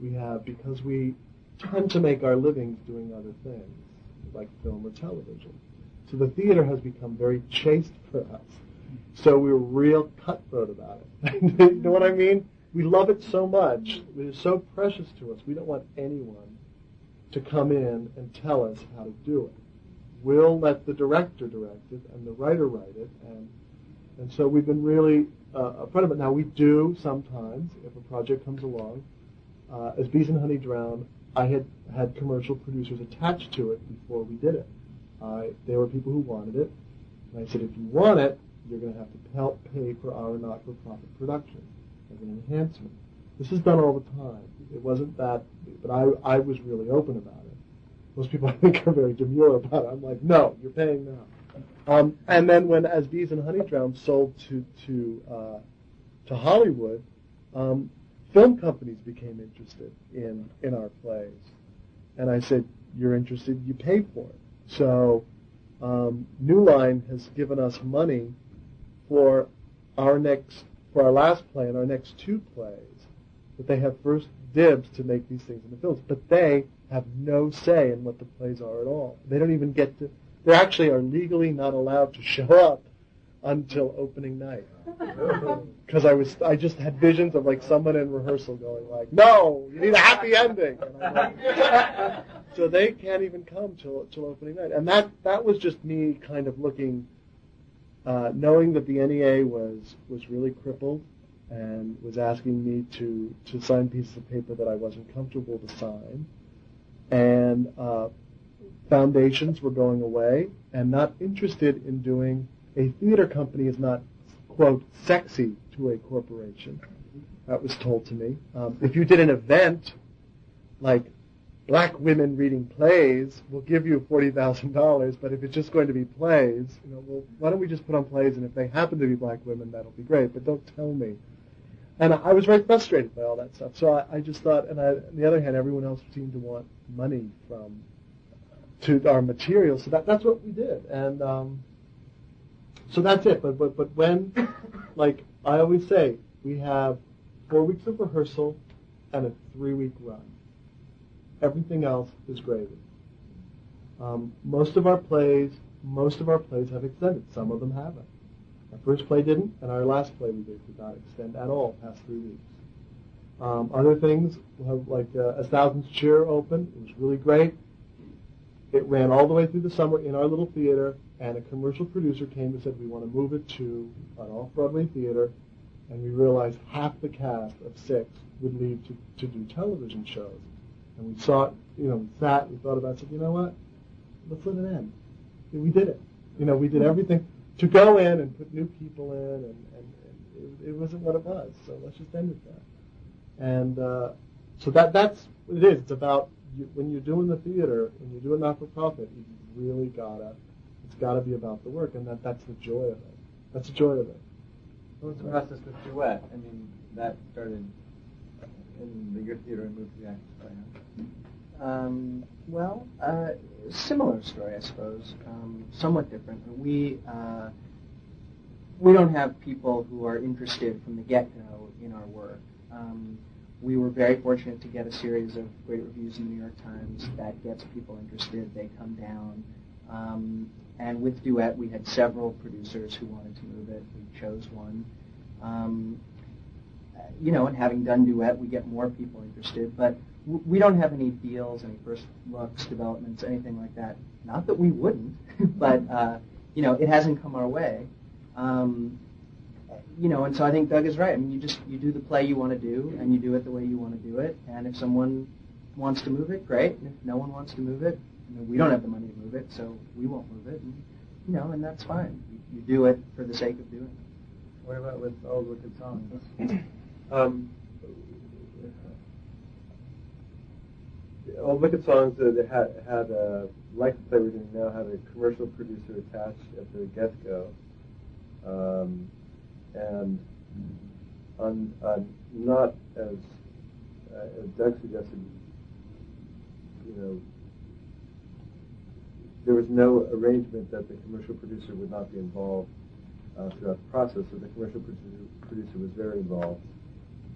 We have because we tend to make our livings doing other things, like film or television. So the theater has become very chaste for us. So we're real cutthroat about it. you know what I mean? We love it so much. It is so precious to us. We don't want anyone to come in and tell us how to do it. We'll let the director direct it and the writer write it, and and so we've been really uh, upfront of it. Now we do sometimes, if a project comes along, uh, as Bees in Honey Drown, I had had commercial producers attached to it before we did it. I, they were people who wanted it, and I said, if you want it, you're going to have to help pay for our not-for-profit production as an enhancement. This is done all the time. It wasn't that, but I, I was really open about it. Most people, I think, are very demure about it. I'm like, no, you're paying now. Um, and then when As Bees in Honey Drown sold to to uh, to Hollywood, um, film companies became interested in in our plays, and I said, you're interested, you pay for it. So um, New Line has given us money for our next for our last play and our next two plays that they have first dibs to make these things in the films, but they have no say in what the plays are at all. They don't even get to. They actually are legally not allowed to show up until opening night. Because I was, I just had visions of like someone in rehearsal going like, "No, you need a happy ending." And I'm like, so they can't even come till till opening night, and that that was just me kind of looking, uh, knowing that the NEA was was really crippled and was asking me to to sign pieces of paper that I wasn't comfortable to sign, and uh, foundations were going away, and not interested in doing a theater company is not quote sexy to a corporation. That was told to me. Um, if you did an event like black women reading plays, we'll give you forty thousand dollars. But if it's just going to be plays, you know, well, why don't we just put on plays? And if they happen to be black women, that'll be great. But don't tell me. And I was very frustrated by all that stuff. So I, I just thought, and I, on the other hand, everyone else seemed to want money from to our material. So that that's what we did. And um, so that's it. But but but when, like I always say, we have four weeks of rehearsal and a three week run. Everything else is gravy. Um, most of our plays, most of our plays have extended. Some of them haven't. Our first play didn't, and our last play we did did not extend at all past three weeks. Um, other things, like uh, A Thousand's Cheer opened. It was really great. It ran all the way through the summer in our little theater, and a commercial producer came and said, we want to move it to an off-Broadway theater, and we realized half the cast of six would leave to, to do television shows. And we it, you know, we we thought about it, said, you know what, let's let it end. And we did it. You know, we did everything to go in and put new people in, and, and, and it, it, wasn't what it was. So let's just end it there. And uh, so that that's what it is. It's about you, when you're doing the theater, when you're doing not for profit, you really gotta. It's got to be about the work, and that that's the joy of it. That's the joy of it. What was the process with Duet? I mean, that started in the, your theater and moved to the Actors Play. Um, well, uh, similar story, I suppose. Um, somewhat different. We uh, we don't have people who are interested from the get-go in our work. Um, we were very fortunate to get a series of great reviews in the New York Times that gets people interested. They come down. Um, and with Duet, we had several producers who wanted to move it. We chose one. Um, you know, and having done Duet, we get more people interested. But we don't have any deals, any first looks, developments, anything like that. Not that we wouldn't, but uh, you know, it hasn't come our way. Um, you know, and so I think Doug is right. I mean, you just you do the play you want to do, and you do it the way you want to do it. And if someone wants to move it, great. And if no one wants to move it, I mean, we don't have the money to move it, so we won't move it. And, you know, and that's fine. You, you do it for the sake of doing it. What about with Old Wicked Songs? Um, Old Wicked Songs uh, they had had a like the play we're doing now had a commercial producer attached at the get go, um, and on, on not as uh, as Doug suggested, you know, there was no arrangement that the commercial producer would not be involved uh, throughout the process. So the commercial producer, producer was very involved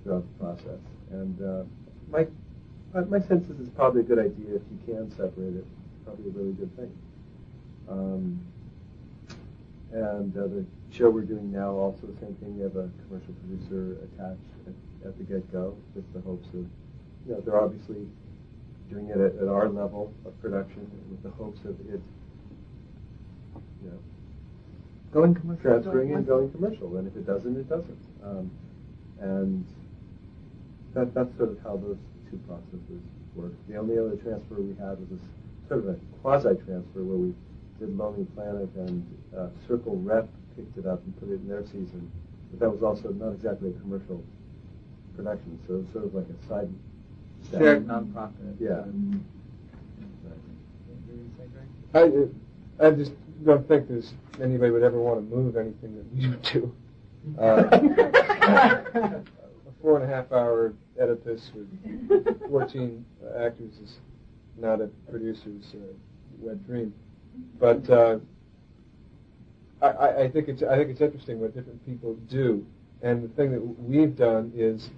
throughout the process. And uh, my my sense is it's probably a good idea if you can separate it. Probably a really good thing. Um, and uh, the show we're doing now, also the same thing. We have a commercial producer attached at, at the get-go with the hopes of, you know, they're obviously doing it at, at our level of production with the hopes of it, you know, going commercial, transferring and going commercial. And if it doesn't, it doesn't. Um, and that, that's sort of how those two processes work. The only other transfer we had was a sort of a quasi-transfer where we did Lonely Planet and uh, Circle Rep picked it up and put it in their season. But that was also not exactly a commercial production, so it was sort of like a side Shared nonprofit. Yeah. I, I just don't think there's anybody would ever want to move anything that we do. Uh, a four and a half hour Oedipus with 14 actors is not a producer's uh, wet dream. But uh, I, I I think it's I think it's interesting what different people do, and the thing that we've done is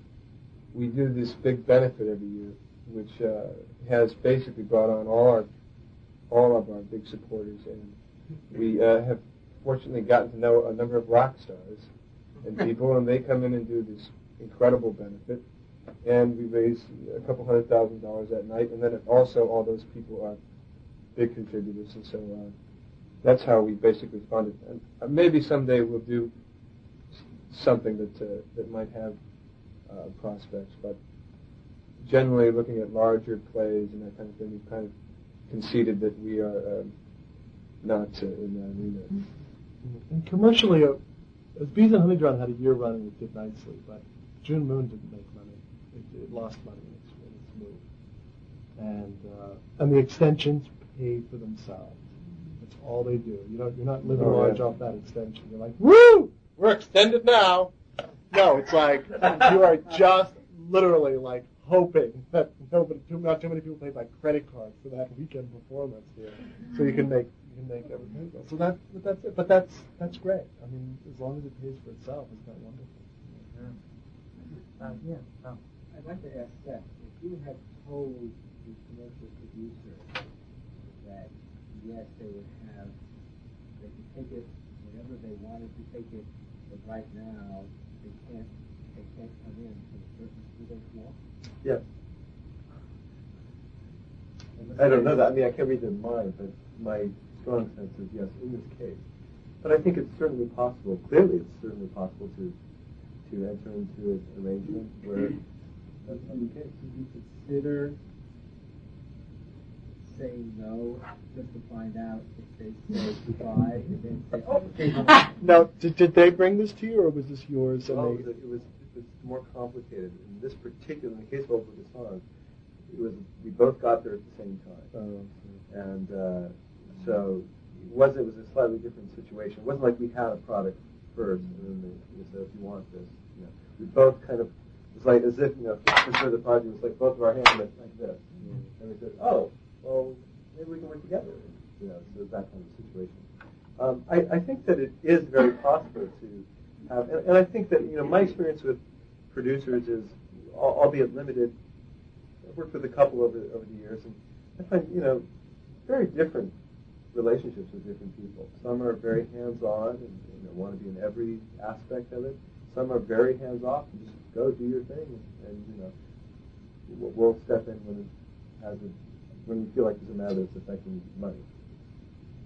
we do this big benefit every year, which uh, has basically brought on all our all of our big supporters, and we uh, have fortunately gotten to know a number of rock stars and people, and they come in and do this incredible benefit, and we raise a couple hundred thousand dollars that night, and then also all those people are big contributors, and so uh, that's how we basically fund it. And uh, maybe someday we'll do something that uh, that might have uh, prospects, but generally looking at larger plays and that kind of thing, we've kind of conceded that we are um, not uh, in that arena. And commercially, uh, as Bees in Honey Drown had a year running, it did nicely, but June Moon didn't make. It, it lost money in its, in its move. And, uh, and the extensions pay for themselves. That's all they do. You don't, you're not living Oh, large yeah. off that extension. You're like, woo! We're extended now. No, it's like you are just literally like hoping that nobody, too, not too many people pay by credit card for that weekend performance. So you can make you can make everything go. So that but that's it. But that's that's great. I mean, as long as it pays for itself, it's not wonderful. Uh, yeah. Oh. I'd like to ask Seth, if you had told the commercial producer that yes, they would have, they could take it whenever they wanted to take it, but right now they can't, they can't come in for the purpose of their floor. Yes. I don't know that. I mean, I can't read their mind, but my strong sense is yes in this case. But I think it's certainly possible. Clearly, it's certainly possible to to enter into an arrangement where that's not the case. You consider saying no just to find out if they say goodbye and then say, okay, Now, did, did they bring this to you, or was this yours? And Well, they, it was, it was it was more complicated. In this particular, in the case of Over the Song, it was we both got there at the same time. oh, and uh, so it was it was a slightly different situation. It wasn't like we had a product first, and then they, they said, if you want this, you know, we both kind of it was like as if you know for the project was like both of our hands like this, and we said, oh, well, maybe we can work together, you know, so that kind of situation. Um, I, I think that it is very possible to have, and, and I think that you know my experience with producers is, albeit limited, I've worked with a couple over over the years, and I find you know very different relationships with different people. Some are very hands-on and you know, want to be in every aspect of it. Some are very hands-off and just go do your thing, and, and you know we'll, we'll step in when it has a, when we feel like there's a matter that's affecting money.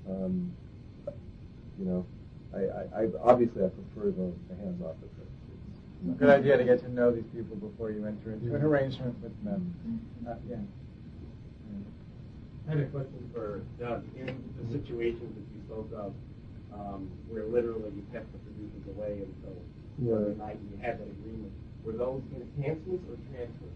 Um, you know, I, I, I obviously I prefer the, the hands-off approach. It's Good idea to get to know these people before you enter into an arrangement with them. Uh, yeah. I had a question for Doug. In the situations that you spoke of, um, where literally you kept the producers away until Right. night and you had that agreement, were those enhancements or transfers?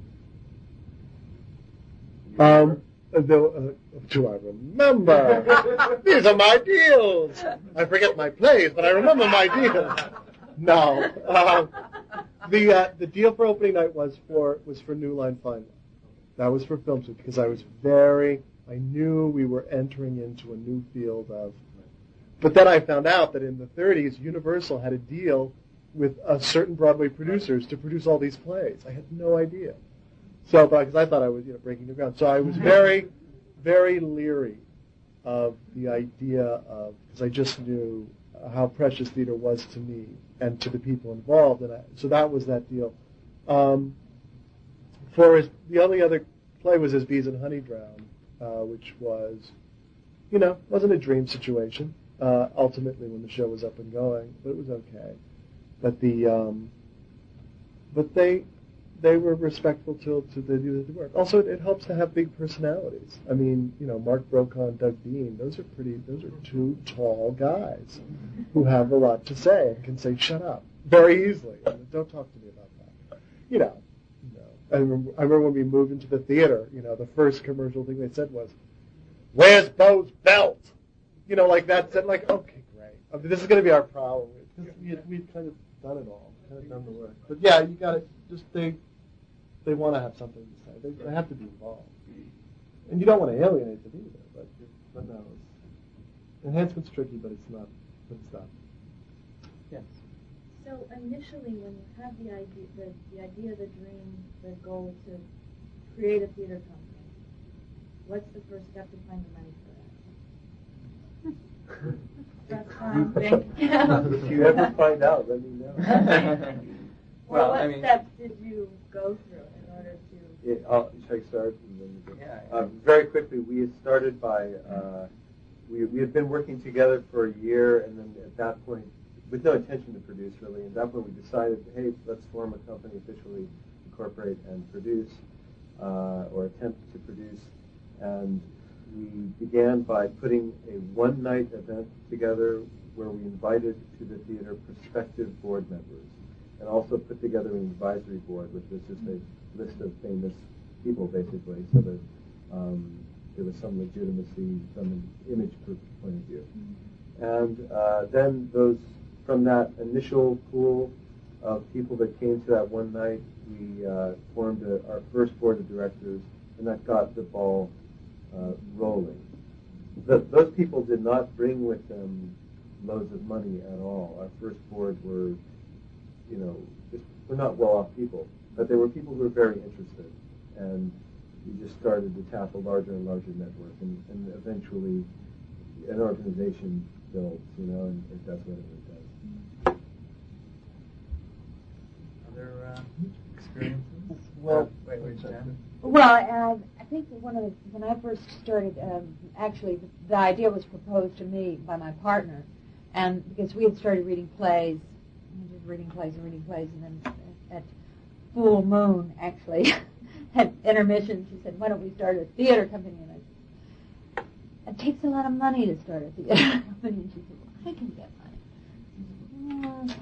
Um, though, uh, do I remember? These are my deals. I forget my plays, but I remember my deals. No, um, the uh, the deal for opening night was for was for New Line Final. That was for Film because I was very I knew we were entering into a new field of. But then I found out that in the 30s, Universal had a deal with uh, certain Broadway producers to produce all these plays. I had no idea. So, because I thought I was, you know, breaking new ground. So I was very, very leery of the idea of, because I just knew how precious theater was to me and to the people involved. And I, so that was that deal. Um, for his, the only other play was his Bees in Honey Drown, uh, which was, you know, wasn't a dream situation. Uh, ultimately, when the show was up and going, but it was okay. But the, um, but they, they were respectful to to the the work. Also, it, it helps to have big personalities. I mean, you know, Mark Brokaw and Doug Beane; Those are pretty. Those are two tall guys who have a lot to say and can say "shut up" very easily. Don't talk to me about that. You know. You know. I remember, I remember when we moved into the theater. You know, the first commercial thing they said was, "Where's Bo's belt?" You know, like that. Said like, okay, great. I mean, this is going to be our problem because we had, we'd kind of done it all, kind of done the work. But yeah, you got to just they they want to have something to say. They, they have to be involved. and you don't want to alienate them either. But but no, it's, enhancement's tricky, but it's not. But it's not. Yes. So initially, when you have the idea, the, the idea, the dream, the goal to create a theater company, what's the first step to find the money for that? That's fine. Thank you. if you ever find out, let me know. well, Well, what I mean- steps did you go through in order to? Yeah, I'll, should I start? And then you? Yeah. Uh, very quickly, we had started by uh, we we had been working together for a year, and then at that point, with no intention to produce really, at that point we decided, hey, let's form a company officially, incorporate and produce, uh, or attempt to produce, and we began by putting a one-night event together where we invited to the theater prospective board members, and also put together an advisory board, which was just a list of famous people, basically, so that um, there was some legitimacy from an image point of view. And uh, then those, from that initial pool of people that came to that one night, we uh, formed a, our first board of directors, and that got the ball rolling. The, those people did not bring with them loads of money at all. Our first board were, you know, just, were not well-off people, but they were people who were very interested, and we just started to tap a larger and larger network, and, and eventually an organization builds, you know, and it does what it does. Other uh, experiences? Well, wait, wait, Jen. Well, uh, I think one of the when I first started, um, actually, the, idea was proposed to me by my partner, and because we had started reading plays, just reading plays and reading plays, and then at, full moon, actually, at intermission, she said, "Why don't we start a theater company?" And I said, "It takes a lot of money to start a theater company." And she said, well, "I can get money." "Mm."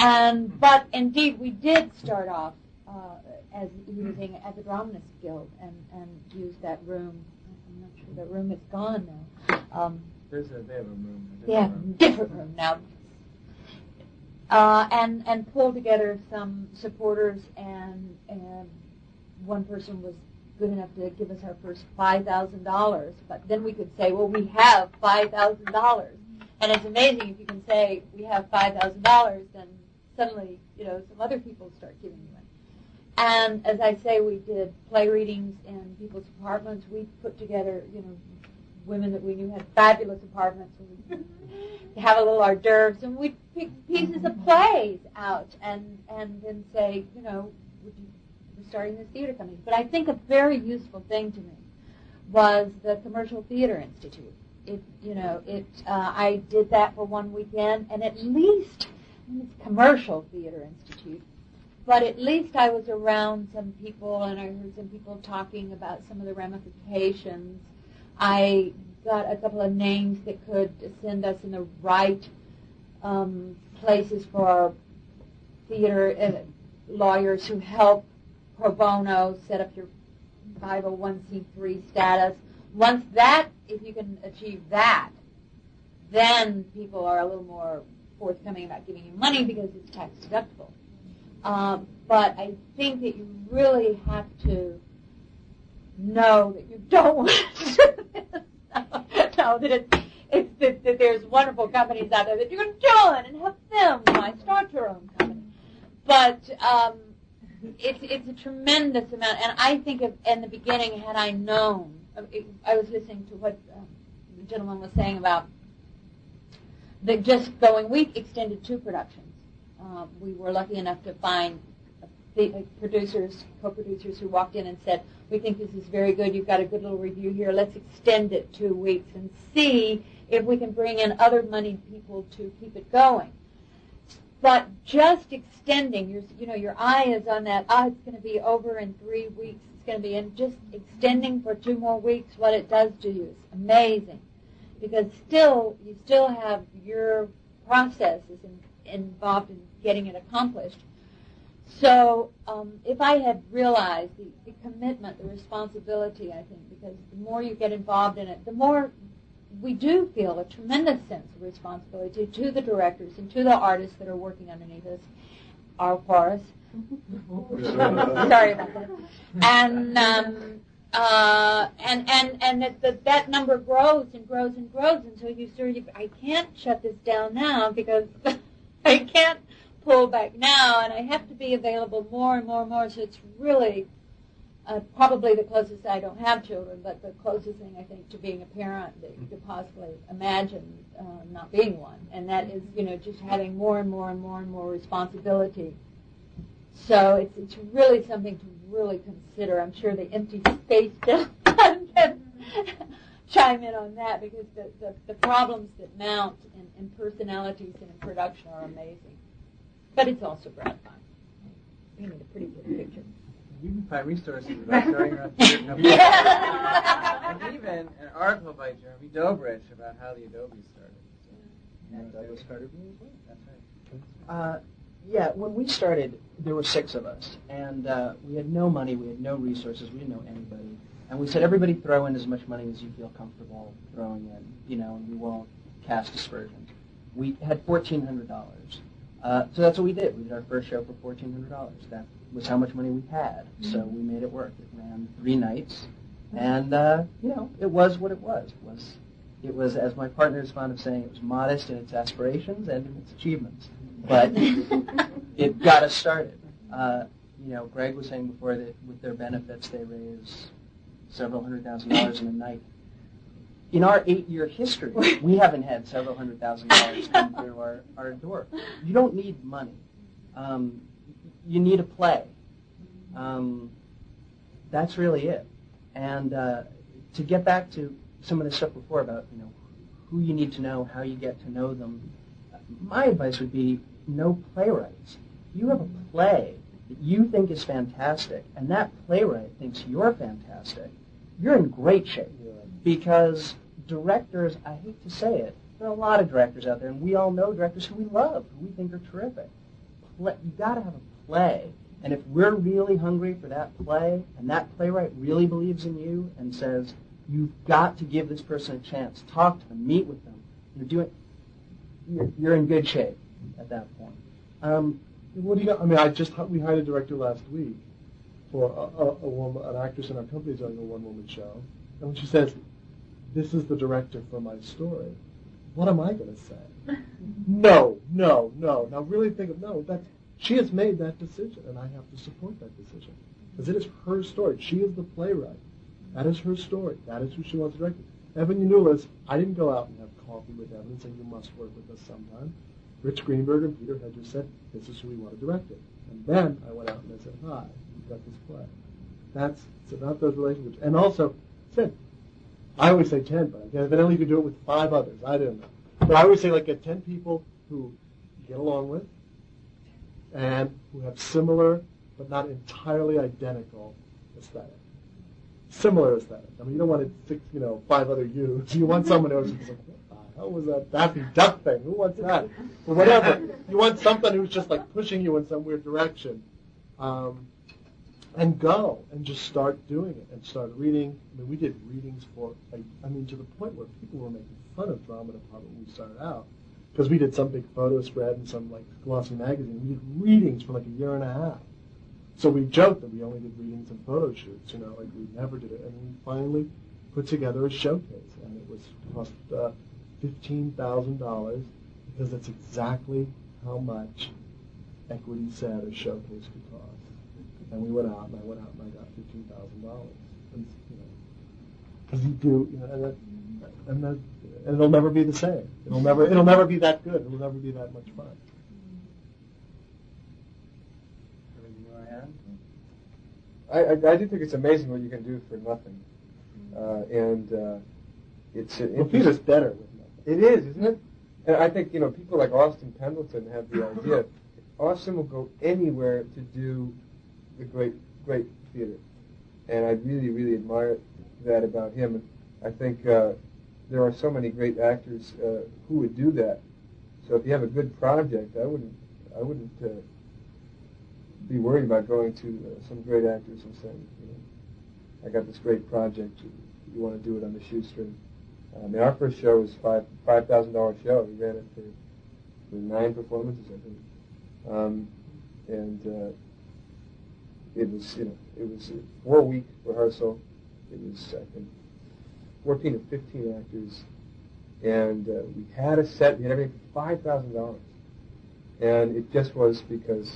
And but indeed, we did start off uh, as using at the Dramatist Guild and and use that room. I'm not sure the room is gone now. Um, There's a, they have a room. a different yeah, room. different room now. Uh, and and pull together some supporters and and one person was good enough to give us our first five thousand dollars. But then we could say, well, we have five thousand dollars, and it's amazing if you can say we have five thousand dollars, then suddenly you know some other people start giving you. And as I say, we did play readings in people's apartments. We put together, you know, women that we knew had fabulous apartments, and we have a little hors d'oeuvres, and we pick pieces of plays out, and and then say, you know, would you, we're starting this theater company. But I think a very useful thing to me was the Commercial Theater Institute. It, you know, it. Uh, I did that for one weekend, and at least it's Commercial Theater Institute but at least I was around some people and I heard some people talking about some of the ramifications. I got a couple of names that could send us in the right um, places for theater uh, lawyers who help pro bono set up your 501c3 status. Once that, if you can achieve that, then people are a little more forthcoming about giving you money because it's tax deductible. Um, but I think that you really have to know that you don't want to do this. know that it's, that, that there's wonderful companies out there that you can join and help them. Why start your own company? But um, it's it's a tremendous amount, and I think in the beginning, had I known, I was listening to what um, the gentleman was saying about the just going. We extended two productions uh, we were lucky enough to find producers, co-producers who walked in and said, we think this is very good. You've got a good little review here. Let's extend it two weeks and see if we can bring in other moneyed people to keep it going. But just extending, your, you know, your eye is on that, ah, it's going to be over in three weeks. It's going to be, and just extending for two more weeks, what it does to you is amazing. Because still, you still have your processes in, involved in getting it accomplished. So um, if I had realized the, the commitment, the responsibility, I think, because the more you get involved in it, the more we do feel a tremendous sense of responsibility to the directors and to the artists that are working underneath us, our chorus. Sorry about that. And um, uh, and and and that, that that number grows and grows and grows until you sort of I can't shut this down now because I can't pull back now, and I have to be available more and more and more. So it's really uh, probably the closest I don't have children, but the closest thing I think to being a parent that you could possibly imagine uh, not being one, and that is you know just having more and more and more and more responsibility. So it's it's really something to really consider. I'm sure the empty space can chime in on that because the, the, the problems that mount in, in personalities and in production are amazing. But it's also gratifying. You need a pretty good picture. You can find resources about starting your own theater and even an article by Jeremy Dobrish about how the Adobe started. So, And Douglas Carter Beane as well. That's right. Uh, yeah, when we started, there were six of us, and uh, we had no money, we had no resources, we didn't know anybody, and we said everybody throw in as much money as you feel comfortable throwing in, you know, and we won't cast aspersions. We had fourteen hundred dollars, uh, so that's what we did. We did our first show for fourteen hundred dollars. That was how much money we had, so we made it work. It ran three nights, and uh, you know, it was what it was. It was it was, as my partner is fond of saying, it was modest in its aspirations and in its achievements but it got us started. Uh, you know, Greg was saying before that with their benefits, they raise several hundred thousand dollars in a night. In our eight-year history, we haven't had several hundred thousand dollars come through our, our door. You don't need money. Um, you need a play. Um, that's really it. And uh, to get back to some of the stuff before about you know who you need to know, how you get to know them, my advice would be no playwrights. You have a play that you think is fantastic, and that playwright thinks you're fantastic, you're in great shape. Because directors, I hate to say it, there are a lot of directors out there, and we all know directors who we love, who we think are terrific. Play, you got to have a play, and if we're really hungry for that play, and that playwright really believes in you and says, you've got to give this person a chance, talk to them, meet with them, you're doing, you're, you're in good shape at that point. Um, what do you got? I mean, I just we hired a director last week for a, a, a woman, an actress in our company doing a one-woman show, and when she says, "This is the director for my story," what am I going to say? no, no, no. Now really think of no. That she has made that decision, and I have to support that decision because it is her story. She is the playwright. That is her story. That is who she wants to direct. Evan Yionoulis, I didn't go out and have coffee with Evan and say you must work with us sometime. Rich Greenberg and Peter just said, this is who we want to direct it. And then I went out and I said, hi, we've got this play. That's, it's about those relationships. And also, said, I always say 10, but evidently you could do it with five others. I don't know. But I always say, like, get 10 people who you get along with and who have similar, but not entirely identical aesthetic. Similar aesthetic. I mean, you don't want six, you know, five other yous. You want someone who's like, what was that Daffy Duck thing? Who wants that? Or whatever. You want something who's just like pushing you in some weird direction. Um, and go and just start doing it and start reading. I mean, we did readings for, like, I mean, to the point where people were making fun of drama department when we started out because we did some big photo spread and some like glossy magazine. We did readings for like a year and a half. So we joked that we only did readings and photo shoots, you know, like we never did it. And we finally put together a showcase, and it was cost uh, fifteen thousand dollars because that's exactly how much Equity said a showcase could cost. And we went out, and I went out and I got fifteen thousand dollars. And you know, because you do, you know, and that, and that, and it'll never be the same. It'll never, it'll never be that good. It'll never be that much fun. Anything you want? I, I, I do think it's amazing what you can do for nothing. Uh, and uh, it's an Well, Peter's better with me. It is, isn't it? And I think you know people like Austin Pendleton have the idea. Austin will go anywhere to do the great, great theater, and I really, really admire that about him. And I think uh, there are so many great actors uh, who would do that. So if you have a good project, I wouldn't, I wouldn't uh, be worried about going to uh, some great actors and saying, you know, I got this great project. You, you want to do it on the shoestring? I mean, our first show was five five thousand dollar show. We ran it for, for nine performances, I think, um, and uh, it was you know it was a four week rehearsal, it was I think 14 or 15 actors, and uh, we had a set. We had everything for five thousand dollars, and it just was because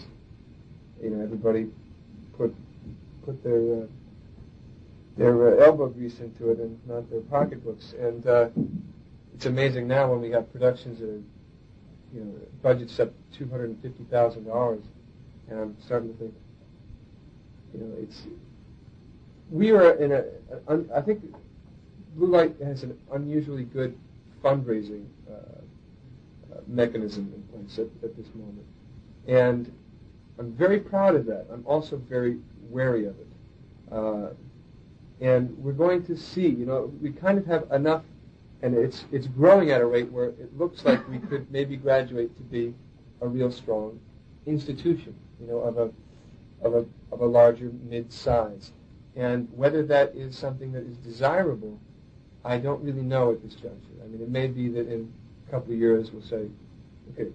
you know everybody put put their uh, their uh, elbow grease into it and not their pocketbooks. And uh, it's amazing now when we have productions that are you know budgets up two hundred and fifty thousand dollars, and I'm starting to think you know it's we are in a, a I think Blue Light has an unusually good fundraising uh, uh, mechanism in place at, at, this moment. And I'm very proud of that. I'm also very wary of it. Uh, and we're going to see, you know, we kind of have enough, and it's, it's growing at a rate where it looks like we could maybe graduate to be a real strong institution, you know, of a, of a, of a larger mid-size. And whether that is something that is desirable I don't really know at this juncture. I mean, it may be that in a couple of years we'll say, okay,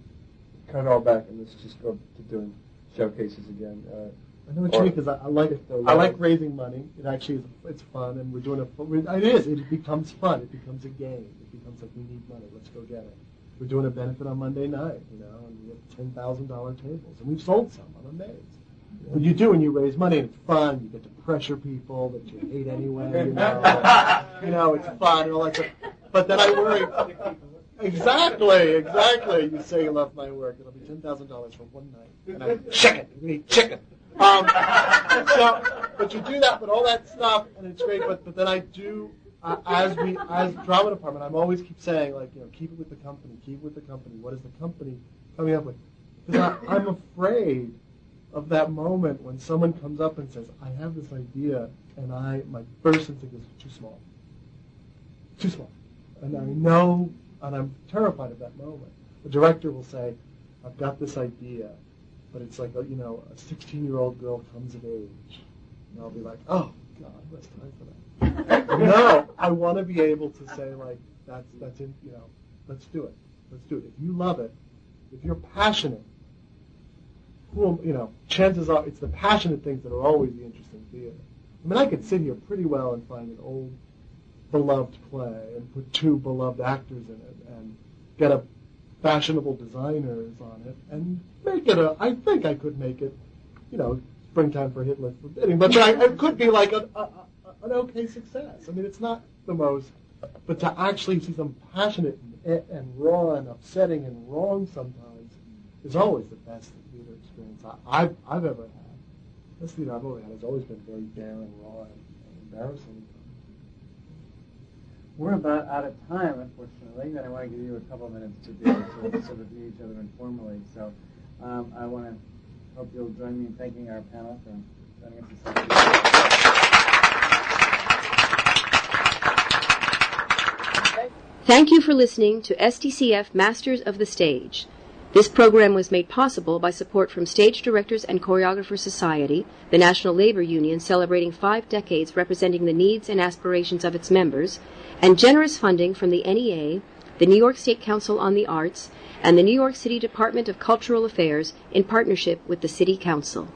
cut it all back and let's just go to doing showcases again. Uh, I know what you mean because I, I, like it though I like raising money. It actually is it's fun, and we're doing a. It is. It becomes fun. It becomes a game. It becomes like we need money. Let's go get it. We're doing a benefit on Monday night, you know, and we have ten thousand dollar tables, and we've sold some. I'm amazed. What you do when you raise money, and it's fun. You get to pressure people that you hate anyway. You know, you know it's fun and all that stuff. But then I worry. Exactly, exactly. You say you love my work. It'll be ten thousand dollars for one night, and I'm chicken. We need chicken. Um, so, but you do that, but all that stuff, and it's great. But but then I do, uh, as we as drama department, I'm always keep saying like you know keep it with the company, keep it with the company. What is the company coming up with? Because I'm afraid of that moment when someone comes up and says, I have this idea, and I my first instinct is too small. Too small. And I know, and I'm terrified of that moment. The director will say, I've got this idea, but it's like, a, you know, a 16-year-old girl comes of age. And I'll be like, oh, God, what's time for that? no, I want to be able to say, like, that's, that's in, you know, let's do it. Let's do it. If you love it, if you're passionate who, you know, chances are it's the passionate things that are always the interesting theater. I mean, I could sit here pretty well and find an old beloved play and put two beloved actors in it and get a fashionable designers on it and make it a, I think I could make it, you know, springtime for Hitler forbidding, but I, it could be like a, a, a, an okay success. I mean, it's not the most, but to actually see some passionate and, and raw and upsetting and wrong sometimes is always the best experience I, have I've ever had. This theater I've ever had has always been very bare and raw and, and embarrassing. We're about out of time, unfortunately, and I want to give you a couple of minutes to be able to sort of meet each other informally. So um, I want to hope you'll join me in thanking our panel for joining us this Thank you for listening to SDCF Masters of the Stage. This program was made possible by support from Stage Directors and Choreographers Society, the National Labor Union celebrating five decades representing the needs and aspirations of its members, and generous funding from the NEA, the New York State Council on the Arts, and the New York City Department of Cultural Affairs in partnership with the City Council.